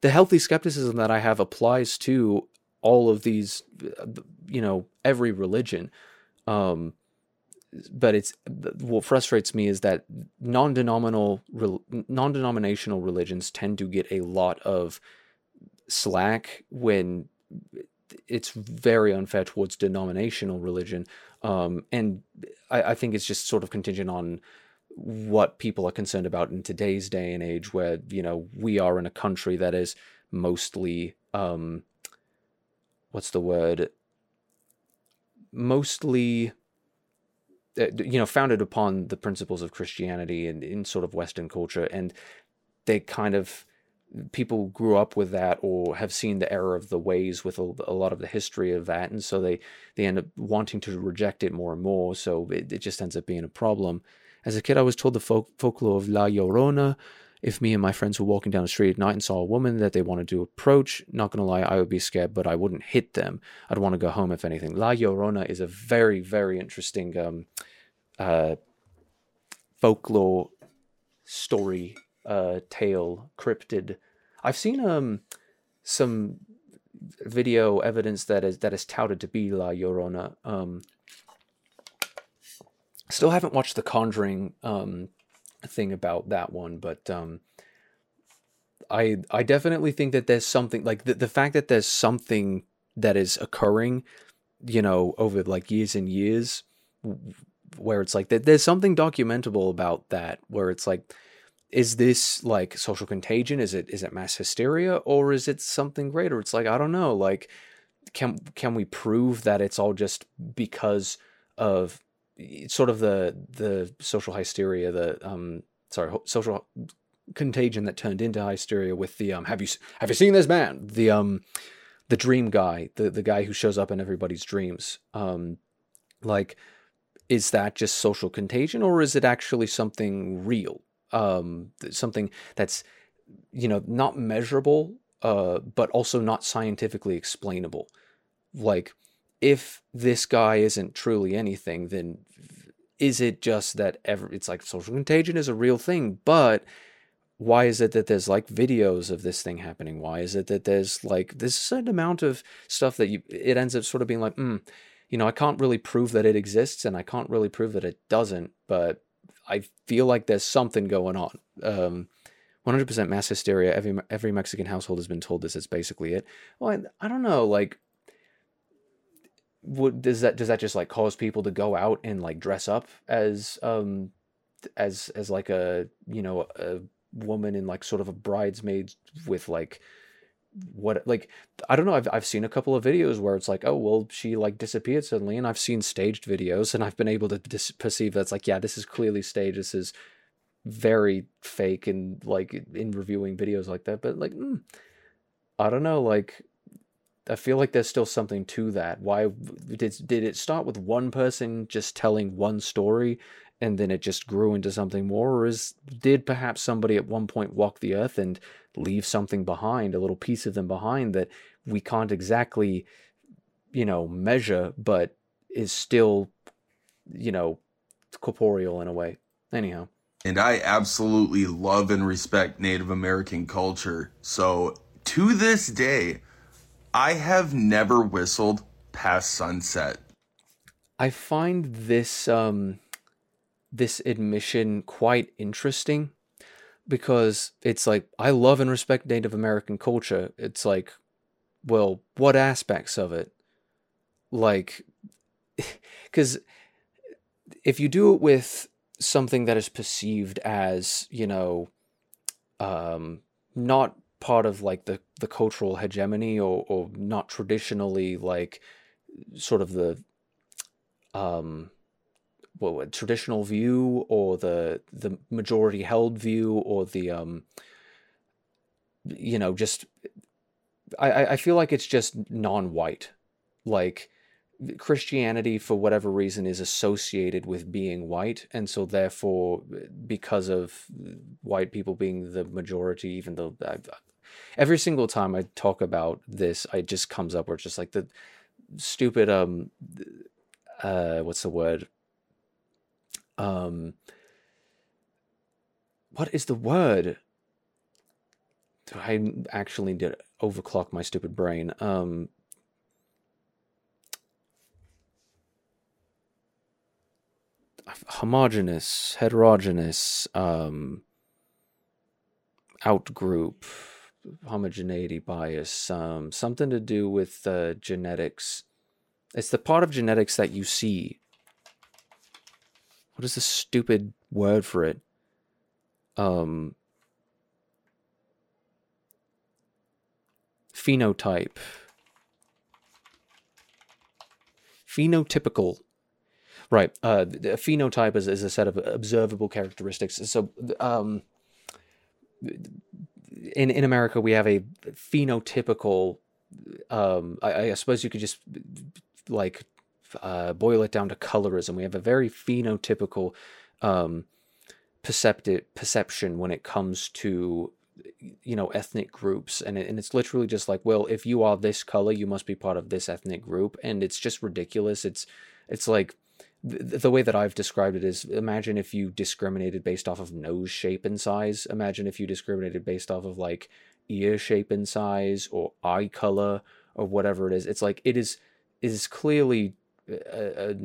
the healthy skepticism that I have applies to all of these, uh, you know, every religion. Um, but it's what frustrates me is that non-denominational non-denominational religions tend to get a lot of slack when it's very unfair towards denominational religion, um, and I, I think it's just sort of contingent on what people are concerned about in today's day and age, where you know we are in a country that is mostly um, what's the word? Mostly uh, you know founded upon the principles of christianity and in sort of western culture and they kind of people grew up with that or have seen the error of the ways with a, a, lot of the history of that and so they they end up wanting to reject it more and more so it, it just ends up being a problem as a kid i was told the folk, folklore of la llorona if me and my friends were walking down the street at night and saw a woman that they wanted to approach, not gonna lie, I would be scared, but I wouldn't hit them. I'd want to go home if anything. La Llorona is a very, very interesting um, uh, folklore story, uh, tale, cryptid. I've seen um, some video evidence that is that is touted to be La Llorona. Um, still haven't watched The Conjuring um, thing about that one, but um, I I definitely think that there's something like the the fact that there's something that is occurring, you know, over like years and years, where it's like that there's something documentable about that, where it's like, is this like social contagion? Is it is it mass hysteria or is it something greater? It's like I don't know, like can can we prove that it's all just because of sort of the the social hysteria, the um sorry social contagion that turned into hysteria with the um have you have you seen this man the um the dream guy the the guy who shows up in everybody's dreams um like is that just social contagion or is it actually something real um something that's you know not measurable uh but also not scientifically explainable. Like if this guy isn't truly anything then is it just that ever it's like social contagion is a real thing but why is it that there's like videos of this thing happening? Why is it that there's like this certain amount of stuff that you it ends up sort of being like mm, you know i can't really prove that it exists and i can't really prove that it doesn't but i feel like there's something going on. Um 100% mass hysteria. Every every mexican household has been told this is basically it. Well I, I don't know like would does that does that just like cause people to go out and like dress up as um as as like a you know a woman in like sort of a bridesmaid with like what like I don't know I've I've seen a couple of videos where it's like oh well she like disappeared suddenly and I've seen staged videos and I've been able to dis- perceive that's like yeah this is clearly staged this is very fake and like in reviewing videos like that but like mm, I don't know like I feel like there's still something to that. Why did did it start with one person just telling one story and then it just grew into something more or is did perhaps somebody at one point walk the earth and leave something behind, a little piece of them behind that we can't exactly you know measure but is still you know corporeal in a way. Anyhow, and I absolutely love and respect Native American culture. So to this day, I have never whistled past sunset. I find this um this admission quite interesting because it's like I love and respect Native American culture. It's like, well, what aspects of it? Like <laughs> cuz if you do it with something that is perceived as, you know, um not part of like the the cultural hegemony or or not traditionally like sort of the um what traditional view or the the majority held view or the um you know just I I feel like it's just non-white like Christianity, for whatever reason, is associated with being white, and so therefore, because of white people being the majority, even though I, every single time I talk about this, it just comes up where it's just like the stupid um, uh, what's the word? Um, what is the word? I actually did overclock my stupid brain. Um, homogeneous, heterogeneous, um, outgroup, homogeneity bias, um, something to do with uh, genetics. It's the part of genetics that you see. What is the stupid word for it? Um, phenotype. Phenotypical. Right. Uh, a phenotype is, is a set of observable characteristics. So, um, in in America, we have a phenotypical. Um, I, I suppose you could just like uh, boil it down to colorism. We have a very phenotypical um, perceptive perception when it comes to you know ethnic groups. And, it, and it's literally just like well if you are this color you must be part of this ethnic group. And it's just ridiculous. It's it's like the, the way that I've described it is imagine if you discriminated based off of nose shape and size. Imagine if you discriminated based off of like ear shape and size or eye color or whatever it is. It's like it is it is clearly a, a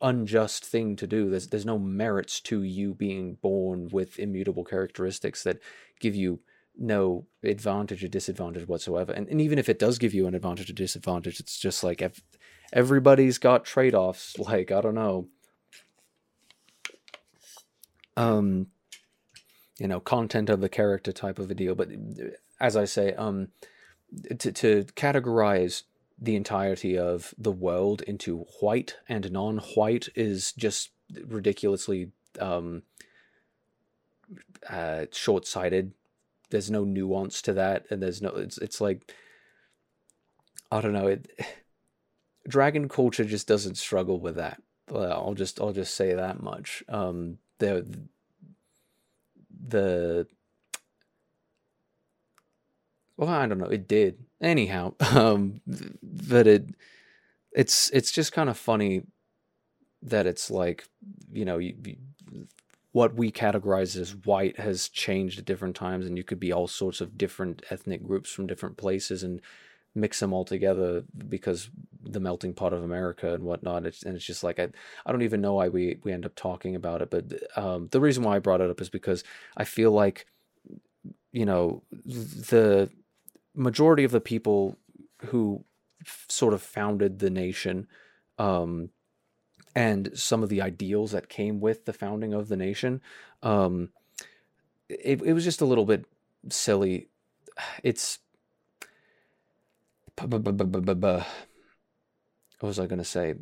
unjust thing to do. There's there's no merits to you being born with immutable characteristics that give you no advantage or disadvantage whatsoever. And, and even if it does give you an advantage or disadvantage, it's just like ev- everybody's got trade offs. <laughs> Like I don't know, um, you know, content of the character type of a deal. But as I say, um, to to categorize the entirety of the world into white and non-white is just ridiculously um, uh, short-sighted. There's no nuance to that, and there's no. It's it's like I don't know. It <sighs> dragon culture just doesn't struggle with that. I'll just I'll just say that much. Um, the the well, I don't know. It did anyhow. <laughs> Um, but it it's it's just kind of funny that it's like you know you, you, what we categorize as white has changed at different times, and you could be all sorts of different ethnic groups from different places and mix them all together because the melting pot of America and whatnot. It's, and it's just like I, I don't even know why we we end up talking about it. But um, the reason why I brought it up is because I feel like you know the majority of the people who f- sort of founded the nation um, and some of the ideals that came with the founding of the nation um, it, it was just a little bit silly. It's <sighs> what was i going to say?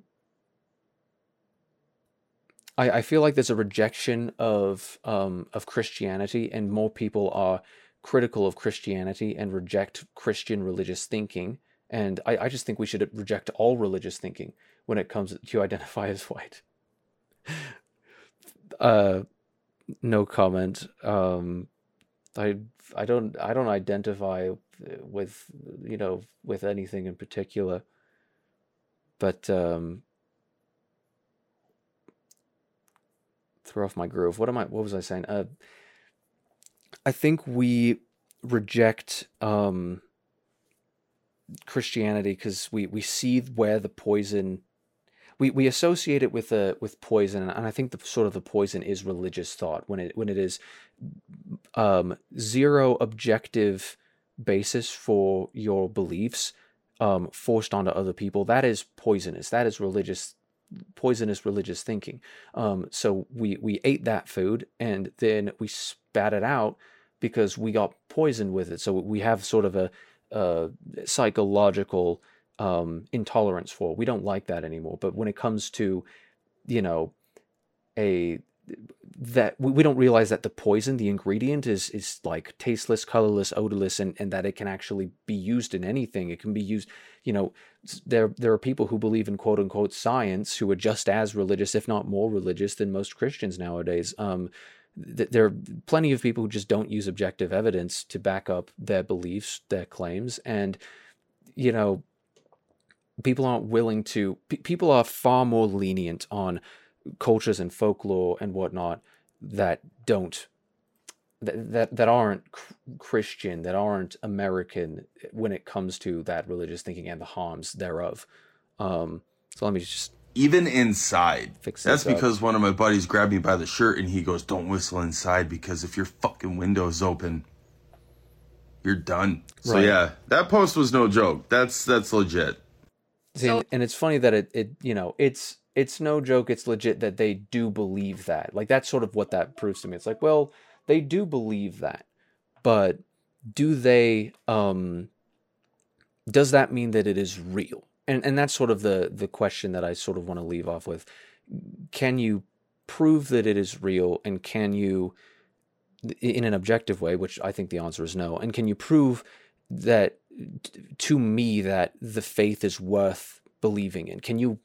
I, I feel like there's a rejection of um, of christianity and more people are critical of Christianity and reject Christian religious thinking. And I, I just think we should reject all religious thinking when it comes to <laughs> identify as white. <laughs> uh, no comment. Um, I I don't I don't identify with you know with anything in particular, but um, throw off my groove. What am I? What was I saying? Uh, I think we reject um, Christianity because we, we see where the poison we, we associate it with a with poison and I think the sort of the poison is religious thought when it when it is um, zero objective basis for your beliefs um, forced onto other people. That is poisonous. That is religious poisonous religious thinking um, so we we ate that food and then we spat it out because we got poisoned with it. So we have sort of a, a psychological um, intolerance for. We don't like that anymore. But when it comes to, you know, a that we we don't realize that the poison, the ingredient, is is like tasteless, colorless, odorless, and, and that it can actually be used in anything. It can be used, you know, there there are people who believe in quote unquote science who are just as religious, if not more religious, than most Christians nowadays. Um, there are plenty of people who just don't use objective evidence to back up their beliefs, their claims, and you know, people aren't willing to. P- people are far more lenient on cultures and folklore and whatnot that don't that that, that aren't Christian, that aren't American when it comes to that religious thinking and the harms thereof. Um, so let me just even inside. Fix That's because one of my buddies grabbed me by the shirt and he goes, "Don't whistle inside because if your fucking window's open." you're done. So yeah, that post was no joke. That's that's legit. See, and, and it's funny that it, it you know it's it's no joke it's legit that they do believe that. Like that's sort of what that proves to me. It's like well they do believe that but do they um does that mean that it is real? And and that's sort of the the question that i sort of want to leave off with. Can you prove that it is real and can you in an objective way which i think the answer is no and can you prove that to me that the faith is worth believing in? Can you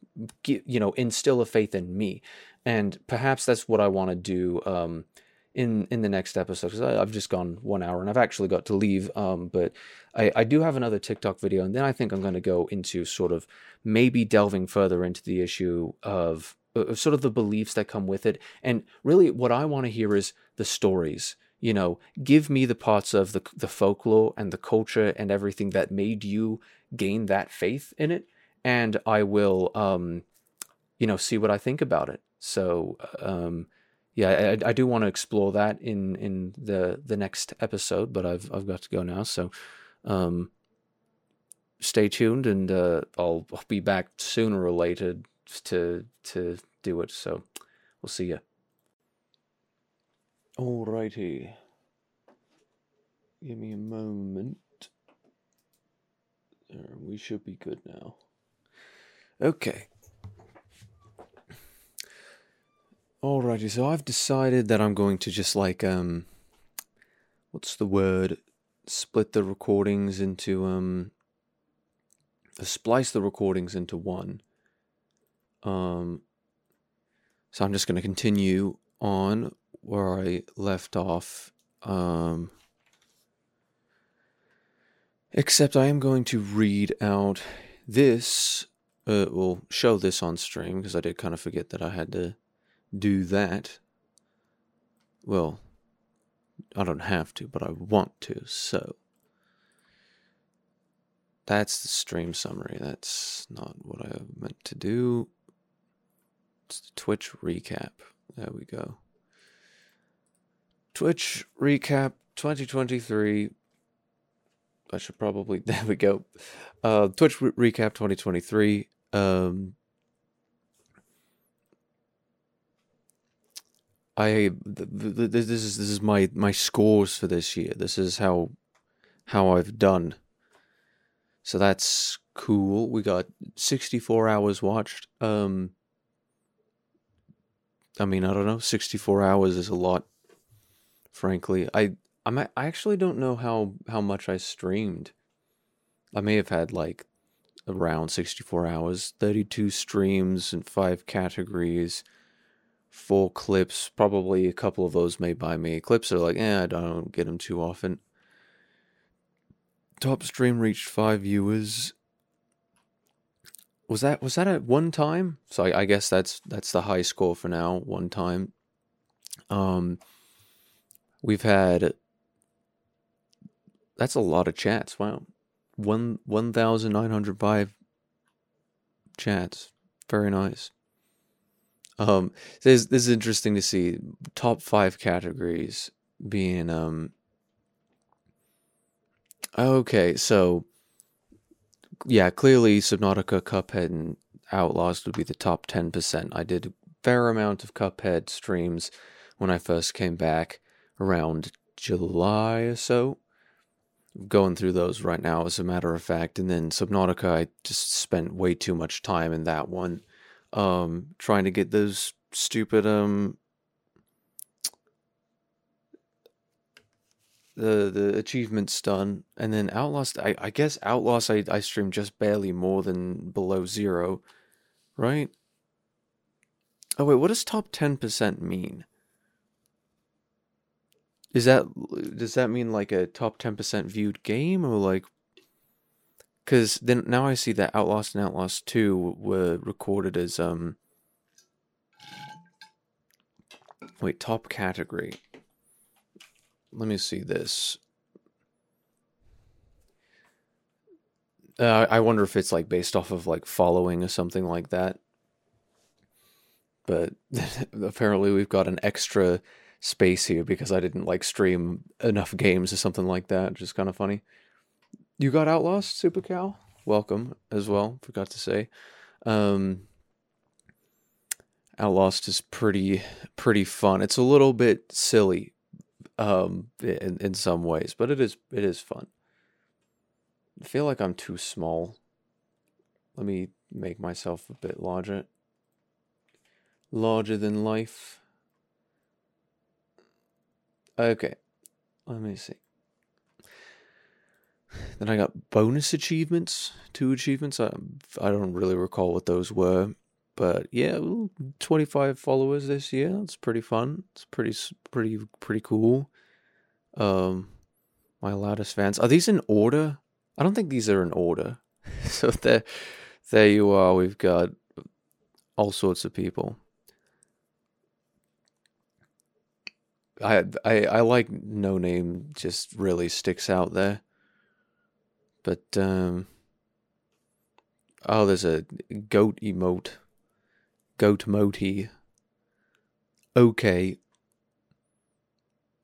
you know instill a faith in me? And perhaps that's what i want to do um in in the next episode because i've just gone one hour and i've actually got to leave um but i i do have another tiktok video and then i think i'm going to go into sort of maybe delving further into the issue of of sort of the beliefs that come with it. And really what i want to hear is the stories you know? Give me the parts of the the folklore and the culture and everything that made you gain that faith in it and i will um you know see what i think about it so um yeah i, I do want to explore that in in the the next episode but i've i've got to go now so um stay tuned and uh i'll, I'll be back sooner or later to to do it so we'll see you Alrighty. Give me a moment. We should be good now. Okay. Alrighty, so I've decided that I'm going to just like um what's the word? Split the recordings into um uh, splice the recordings into one. Um so I'm just going to continue on where I left off. Um, except I am going to read out this, uh, well, show this on stream because I did kind of forget that I had to do that. Well, I don't have to, but I want to, so. That's the stream summary. That's not what I meant to do. It's the Twitch recap. There we go. Twitch recap 2023. I should probably <laughs> there we go. Uh, Twitch re- recap 2023. Um, I th- th- th- this is this is my my scores for this year. This is how how I've done. So that's cool. We got 64 hours watched. Um, I mean, I don't know. 64 hours is a lot frankly. I I'm I actually don't know how how much I streamed. I may have had like around 64 hours, 32 streams and 5 categories, 4 clips, probably a couple of those made by me. Clips are like, eh, I don't get them too often. Top stream reached 5 viewers. Was that was that at one time? So I, I guess that's that's the high score for now, one time. Um We've had that's a lot of chats. Wow. One one thousand nine hundred five chats. Very nice. Um this this is interesting to see. Top five categories being um Okay, so yeah, clearly Subnautica, Cuphead, and Outlast would be the top ten percent. I did a fair amount of Cuphead streams when I first came back around July or so. Going through those right now, as a matter of fact, and then Subnautica, I just spent way too much time in that one, um, trying to get those stupid um the the achievements done, and then Outlast, I I guess Outlast, I I streamed just barely more than below zero, right? Oh wait, what does top ten percent mean? Is that does that mean like a top ten percent viewed game or like? Because then now I see that Outlast and Outlast Two were recorded as um. Wait, top category. Let me see this. Uh, I wonder if it's like based off of like following or something like that. But <laughs> apparently, we've got an extra space here because I didn't like stream enough games or something like that. Just kind of funny. You got Outlast, Super Cow? Welcome as well. Forgot to say. Um, Outlast is pretty pretty fun. It's a little bit silly um in, in some ways, but it is it is fun. I feel like I'm too small. Let me make myself a bit larger. Larger than life. Okay. Let me see. Then I got bonus achievements, two achievements. I I don't really recall what those were, but yeah, 25 followers this year. It's pretty fun. It's pretty pretty pretty cool. Um my loudest fans. Are these in order? I don't think these are in order. <laughs> so there there you are. We've got all sorts of people. I I I like no name just really sticks out there. But um oh there's a goat emote. Goat moti. Okay.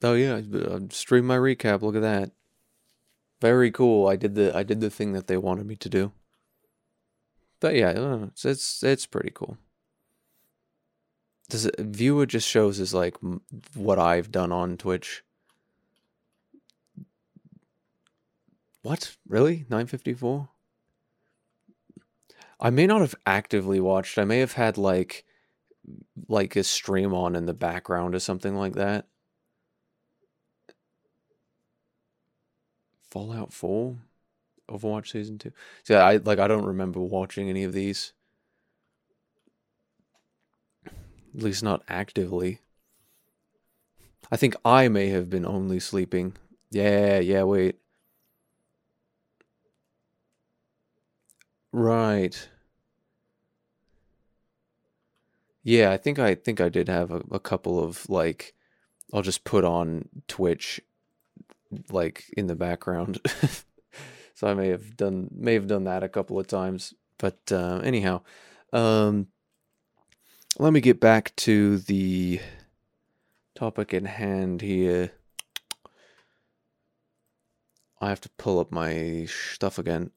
Oh yeah, I'm stream my recap. Look at that. Very cool. I did the I did the thing that they wanted me to do. But yeah, it's it's, it's pretty cool. Does it, viewer just shows is like what I've done on Twitch? What really? Nine fifty four. I may not have actively watched. I may have had like like a stream on in the background or something like that. Fallout 4, Overwatch season 2. See, I like I don't remember watching any of these. At least not actively. I think I may have been only sleeping. Yeah, yeah, wait. Right. Yeah, I think I think I did have a, a couple of like I'll just put on Twitch like in the background. <laughs> so I may have done may have done that a couple of times. But uh, anyhow, um, let me get back to the topic in hand here. I have to pull up my stuff again.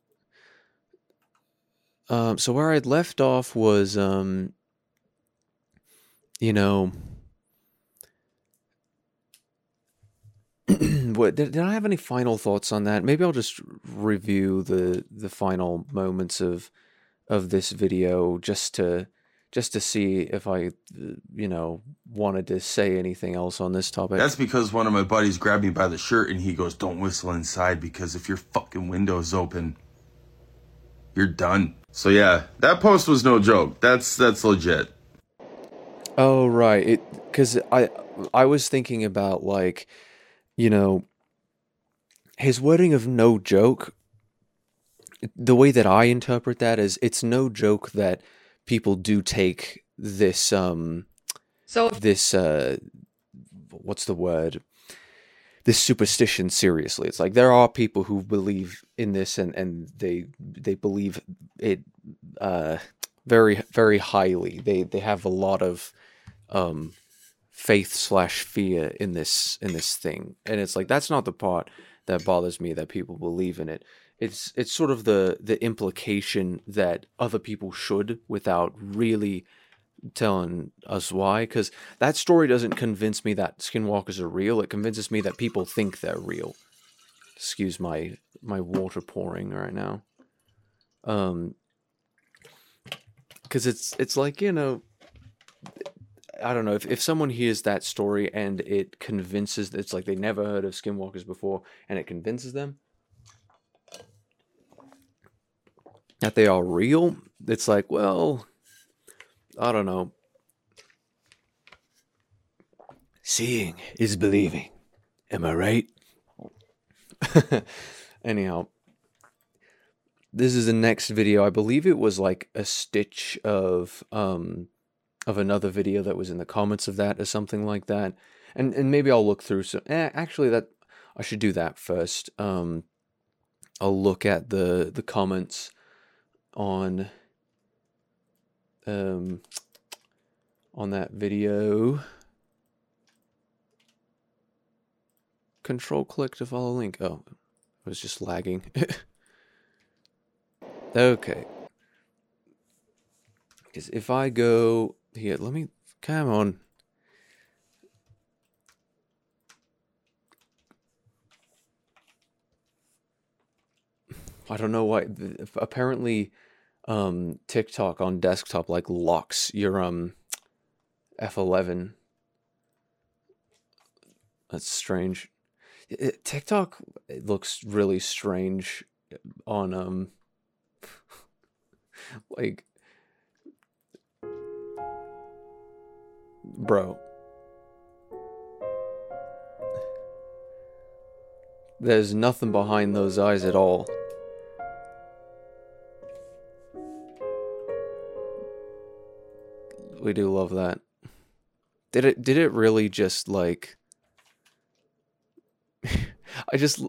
Um, so where I'd left off was, um, you know, <clears throat> what did, did I have any final thoughts on that? Maybe I'll just review the the final moments of of this video just to just to see if I you know wanted to say anything else on this topic. That's because one of my buddies grabbed me by the shirt and he goes, "Don't whistle inside because if your fucking window's open, you're done." So yeah, that post was no joke. That's that's legit. Oh right, it because I I was thinking about like you know, his wording of no joke, the way that I interpret that is it's no joke that people do take this um so this uh what's the word? This superstition seriously. It's like there are people who believe in this and and they they believe it uh very very highly. They they have a lot of um faith slash fear in this in this thing. And it's like that's not the part that bothers me that people believe in it it's it's sort of the the implication that other people should without really telling us why because that story doesn't convince me that skinwalkers are real. It convinces me that people think they're real. Excuse my my water pouring right now. Um because it's it's like you know I don't know if, if someone hears that story and it convinces it's like they never heard of skinwalkers before and it convinces them that they are real it's like well I don't know. Seeing is believing. Am I right? <laughs> Anyhow this is the next video. I believe it was like a stitch of um of another video that was in the comments of that or something like that. And and maybe I'll look through some eh, actually that I should do that first. Um I'll look at the the comments on um on that video. control click to follow link. Oh, it was just lagging. <laughs> okay. Because if I go here, let me come on. I don't know why. Apparently, um, TikTok on desktop like locks your um F11. That's strange. I- I- TikTok it looks really strange on um <laughs> like bro. There's nothing behind those eyes at all. We do love that. Did it did it really just like <laughs> I just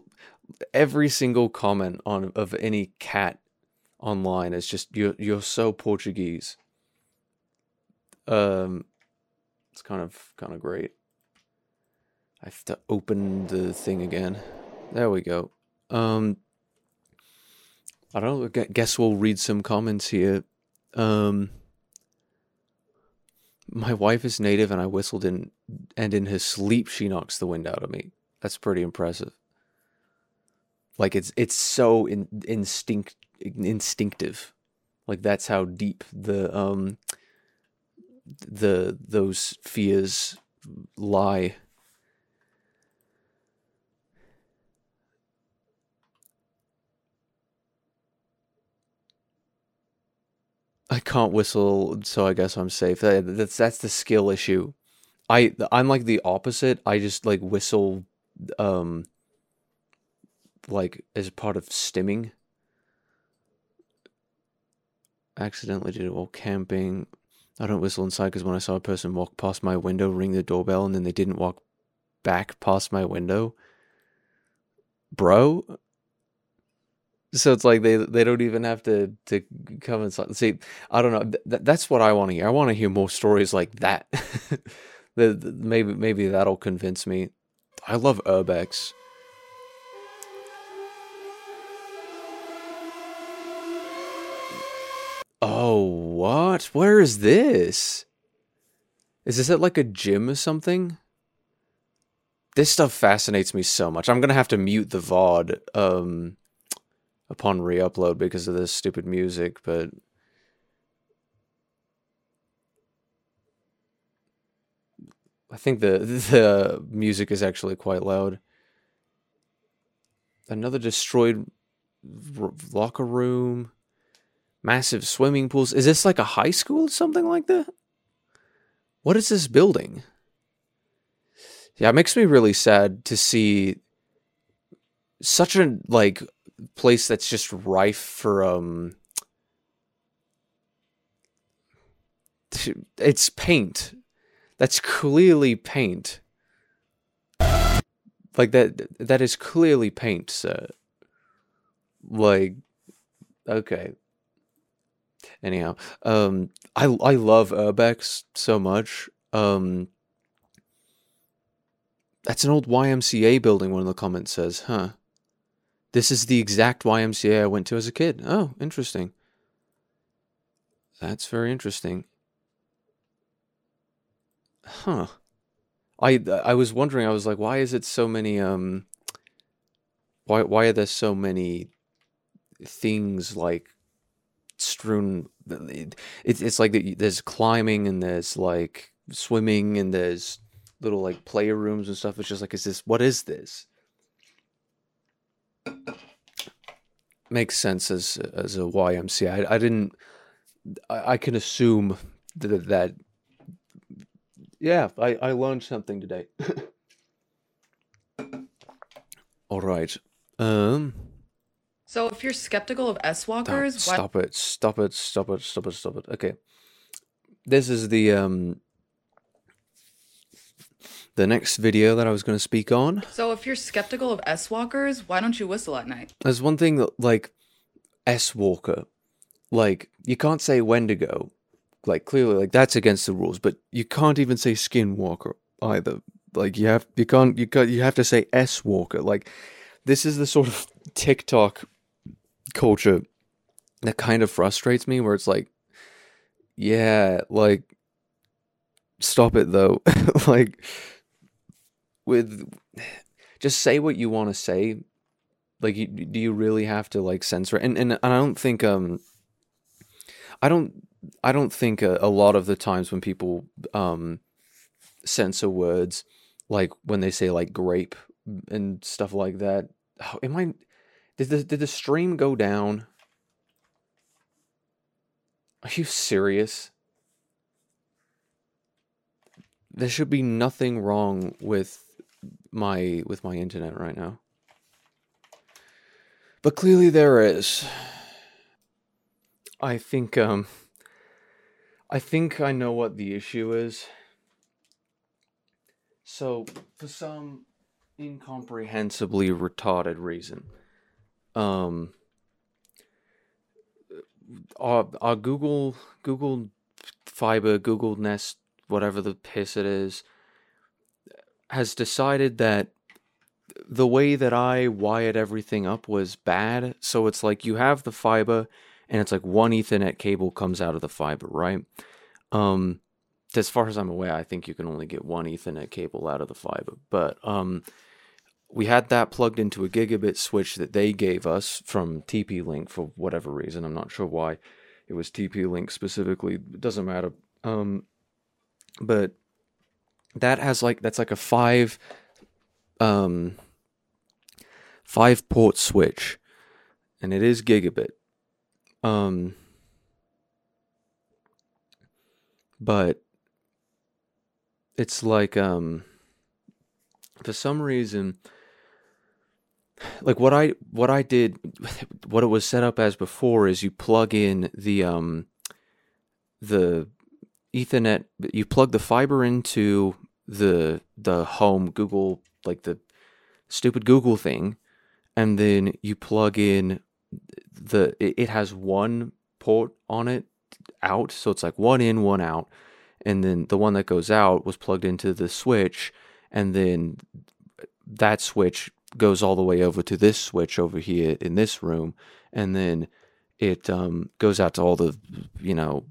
every single comment on of any cat online is just you're you're so Portuguese. Um it's kind of kind of great. I have to open the thing again. There we go. Um I don't know, guess we'll read some comments here. Um my wife is native and I whistled in and in his sleep she knocks the wind out of me. That's pretty impressive. Like it's it's so in, instinct instinctive. Like that's how deep the um the those fears lie. I can't whistle, so I guess I'm safe. That, that's that's the skill issue. I I'm like the opposite. I just like whistle um like as part of stimming. Accidentally did it while camping. I don't whistle inside because when I saw a person walk past my window, ring the doorbell, and then they didn't walk back past my window, bro. So it's like they they don't even have to to come inside. See, I don't know. Th- that's what I want to hear. I want to hear more stories like that. <laughs> the, the- maybe maybe that'll convince me. I love urbex. Oh, what? Where is this? Is this at like a gym or something? This stuff fascinates me so much. I'm gonna have to mute the VOD um upon re-upload because of this stupid music, but I think the <laughs> the music is actually quite loud. Another destroyed r- locker room, massive swimming pools. Is this like a high school or something like that? What is this building? Yeah, it makes me really sad to see such a like place that's just rife for um it's paint. That's clearly paint. Like that that is clearly paint sir. Like okay. Anyhow um i i love urbex so much um that's an old ymca building one of the comments says huh this is the exact YMCA I went to as a kid. Oh, interesting. That's very interesting. Huh. I I was wondering. I was like, why is it so many? Um. Why why are there so many things like strewn? It, it's like there's climbing and there's like swimming and there's little like playrooms and stuff. It's just like, is this what is this? Makes sense as as a YMCA. I, I didn't. I, I can assume that that. Yeah, I I learned something today. <laughs> All right. Um. So if you're skeptical of S Stop, walkers, why stop it! Stop it! Stop it! Stop it! Stop it! Okay. This is the um. The next video that I was going to speak on. so if you're skeptical of S walkers, why don't you whistle at night? There's one thing that like S Walker, like you can't say Wendigo, like clearly like that's against the rules, but you can't even say Skinwalker either. Like you have you can't you got you have to say S Walker. Like this is the sort of <laughs> TikTok culture that kind of frustrates me where it's like yeah, like stop it though. <laughs> like with just say what you want to say. Like you, do you really have to like censor? And and I don't think um I don't I don't think a, a lot of the times when people um censor words like when they say like grape and stuff like that. Oh, am I did the did the stream go down? Are you serious? There should be nothing wrong with my with my internet right now. But clearly there is. I think um I think I know what the issue is. So, for some incomprehensibly retarded reason, um, our, our Google Google Fiber, Google Nest, whatever the piss it is, has decided that the way that I wired everything up was bad. So it's like you have the fiber, and it's like one Ethernet cable comes out of the fiber, right? Um, as far as I'm aware, I think you can only get one Ethernet cable out of the fiber. But um, we had that plugged into a gigabit switch that they gave us from TP Link for whatever reason. I'm not sure why it was TP Link specifically. It doesn't matter. Um, but that has like that's like a five um five port switch and it is gigabit. Um but it's like um for some reason like what I what I did what it was set up as before is you plug in the um the ethernet you plug the fiber into the the home Google like the stupid Google thing and then you plug in the it, it has one port on it out so it's like one in one out and then the one that goes out was plugged into the switch and then that switch goes all the way over to this switch over here in this room and then it um, goes out to all the you know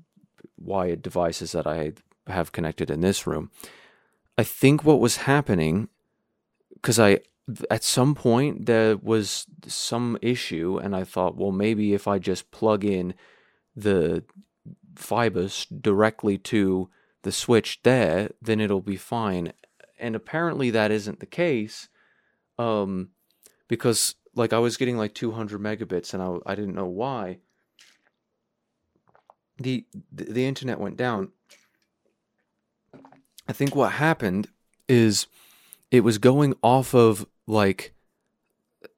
wired devices that i have connected in this room i think what was happening because i at some point there was some issue and i thought well maybe if i just plug in the fibers directly to the switch there, then it'll be fine. And apparently that isn't the case, um, because like I was getting like 200 megabits and I I didn't know why. The the, the internet went down. I think what happened is it was going off of like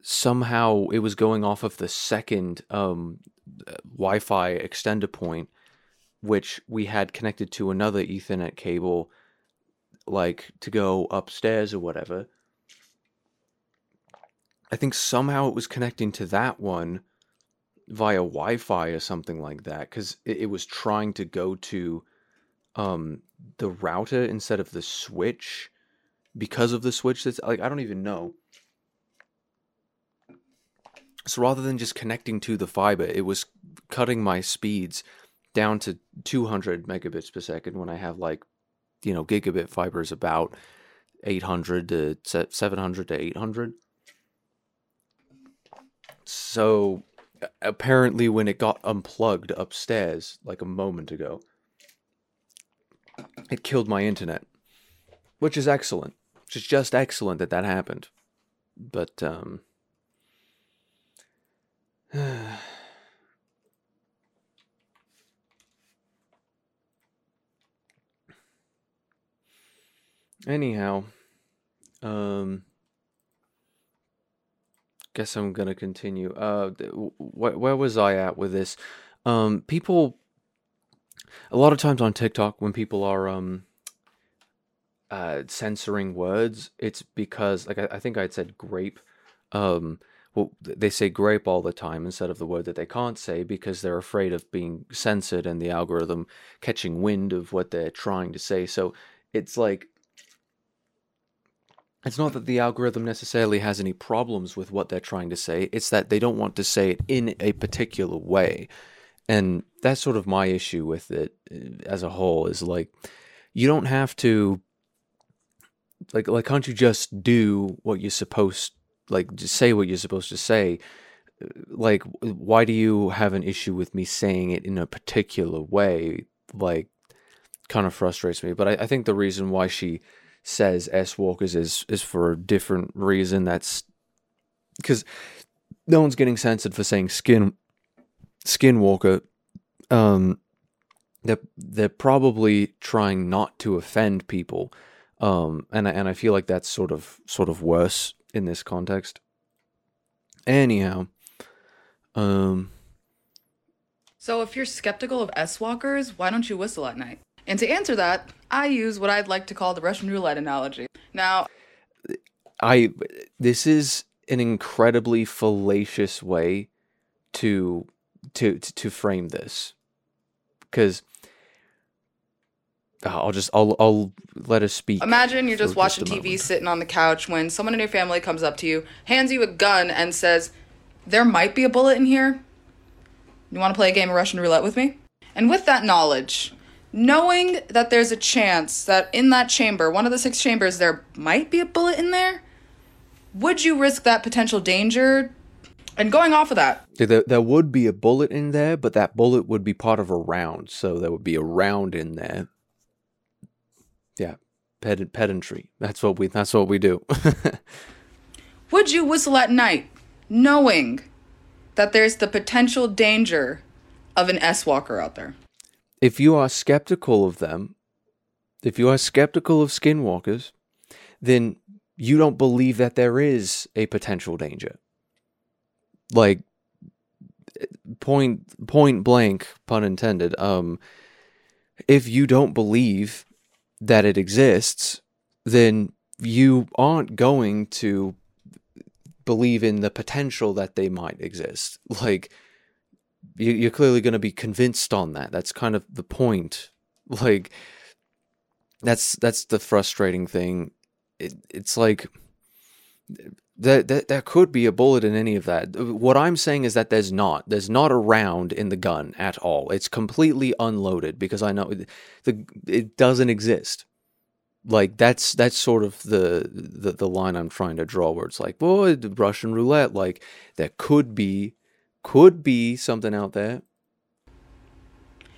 somehow it was going off of the second um, Wi-Fi extender point which we had connected to another Ethernet cable, like to go upstairs or whatever. I think somehow it was connecting to that one via Wi-Fi or something like that, because it, it, was trying to go to um, the router instead of the switch because of the switch. That's like I don't even know. So rather than just connecting to the fiber, it was cutting my speeds down to 200 megabits per second when I have like, you know, gigabit fiber is about 800 to 700 to 800. So apparently, when it got unplugged upstairs like a moment ago, it killed my internet, which is excellent. Which is just excellent that that happened. But, um, <sighs> Anyhow, um, guess I'm gonna continue. Uh, wh- where was I at with this? Um, people, a lot of times on TikTok, when people are um, uh, censoring words, it's because like I, I think I'd said grape. Um, well, they say grape all the time instead of the word that they can't say because they're afraid of being censored and the algorithm catching wind of what they're trying to say. So it's like it's not that the algorithm necessarily has any problems with what they're trying to say. It's that they don't want to say it in a particular way. And that's sort of my issue with it uh, as a whole is like you don't have to like like can't you just do what you're supposed like just say what you're supposed to say? Like why do you have an issue with me saying it in a particular way like kind of frustrates me. But I, I think the reason why she says s walkers is is for a different reason that's because no one's getting censored for saying skin skinwalker um they're they're probably trying not to offend people um and I, and I feel like that's sort of sort of worse in this context anyhow um So if you're skeptical of S walkers, why don't you whistle at night? And to answer that, I use what I'd like to call the Russian roulette analogy. Now, I this is an incredibly fallacious way to to to, to frame this because uh, I'll just I'll I'll let us speak. imagine you're just for just watching TV moment. sitting on the couch when someone in your family comes up to you, hands you a gun, and says, There might be a bullet in here. You want to play a game of Russian roulette with me? And with that knowledge, knowing that there's a chance that in that chamber, one of the six chambers, there might be a bullet in there, would you risk that potential danger? And going off of that, There, there would be a bullet in there, but that bullet would be part of a round, so there would be a round in there. Yeah, ped- pedantry. That's what we. That's what we do. <laughs> would you whistle at night knowing that there's the potential danger of an S Walker out there? if you are skeptical of them, if you are skeptical of skinwalkers, then you don't believe that there is a potential danger. Like point point blank, pun intended. Um, if you don't believe that it exists, then you aren't going to believe in the potential that they might exist. <laughs> Like you, you're clearly going to be convinced on that. That's kind of the point. <laughs> Like that's that's the frustrating thing. It, it's like that, that there could be a bullet in any of that. What I'm saying is that there's not. There's not a round in the gun at all. It's completely unloaded because I know it- the it doesn't exist. Like that's that's sort of the, the the line I'm trying to draw where it's like, well, the Russian roulette. Like there could be could be something out there.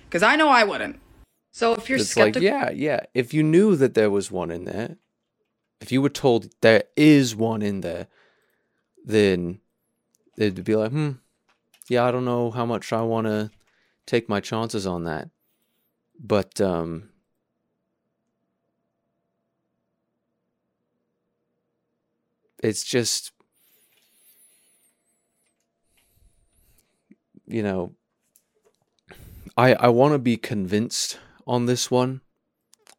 Because I know I wouldn't. So if you're It's skeptical, like, yeah, yeah. If you knew that there was one in there, if you were told there is one in there, then it'd be like, hmm, yeah, I don't know how much I want to take my chances on that. But um, it's just, you know, I I want to be convinced on this one,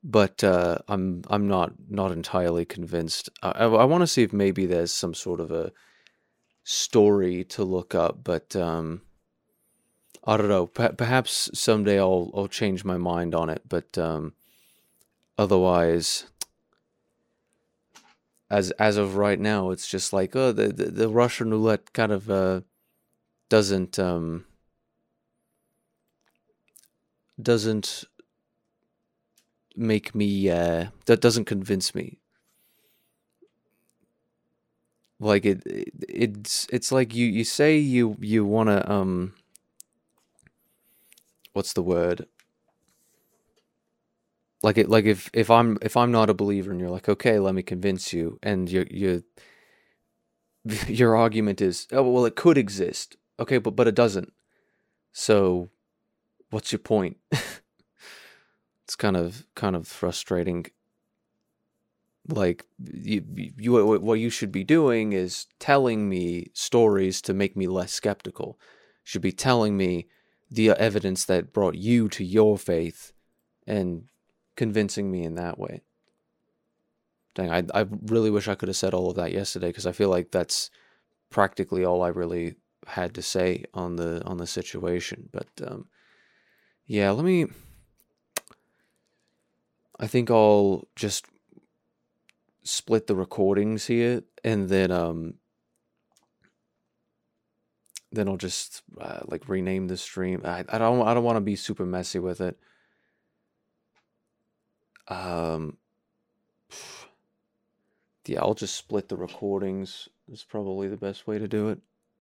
but uh, I'm I'm not not entirely convinced. I I, want to see if maybe there's some sort of a story to look up, but um, I don't know. Per- perhaps someday I'll I'll change my mind on it, but um, otherwise. As as of right now, it's just like oh the the, the Russian roulette kind of uh, doesn't um, doesn't make me uh that doesn't convince me. Like it, it it's it's like you you say you you want to um what's the word? Like it like if if i'm if i'm not a believer and you're like okay let me convince you and you you <laughs> your argument is oh well it could exist. Okay but but it doesn't. So what's your point <laughs> it's kind of kind of frustrating. Like you, you what you should be doing is telling me stories to make me less skeptical. You should be telling me the evidence that brought you to your faith and convincing me in that way. Dang i, I really wish i could have said all of that yesterday because i feel like that's practically all i really had to say on the on the situation but um yeah let me I think I'll just split the recordings here, and then um, then I'll just uh, like rename the stream. I, I don't I don't want to be super messy with it. Um, yeah, I'll just split the recordings. Is probably the best way to do it.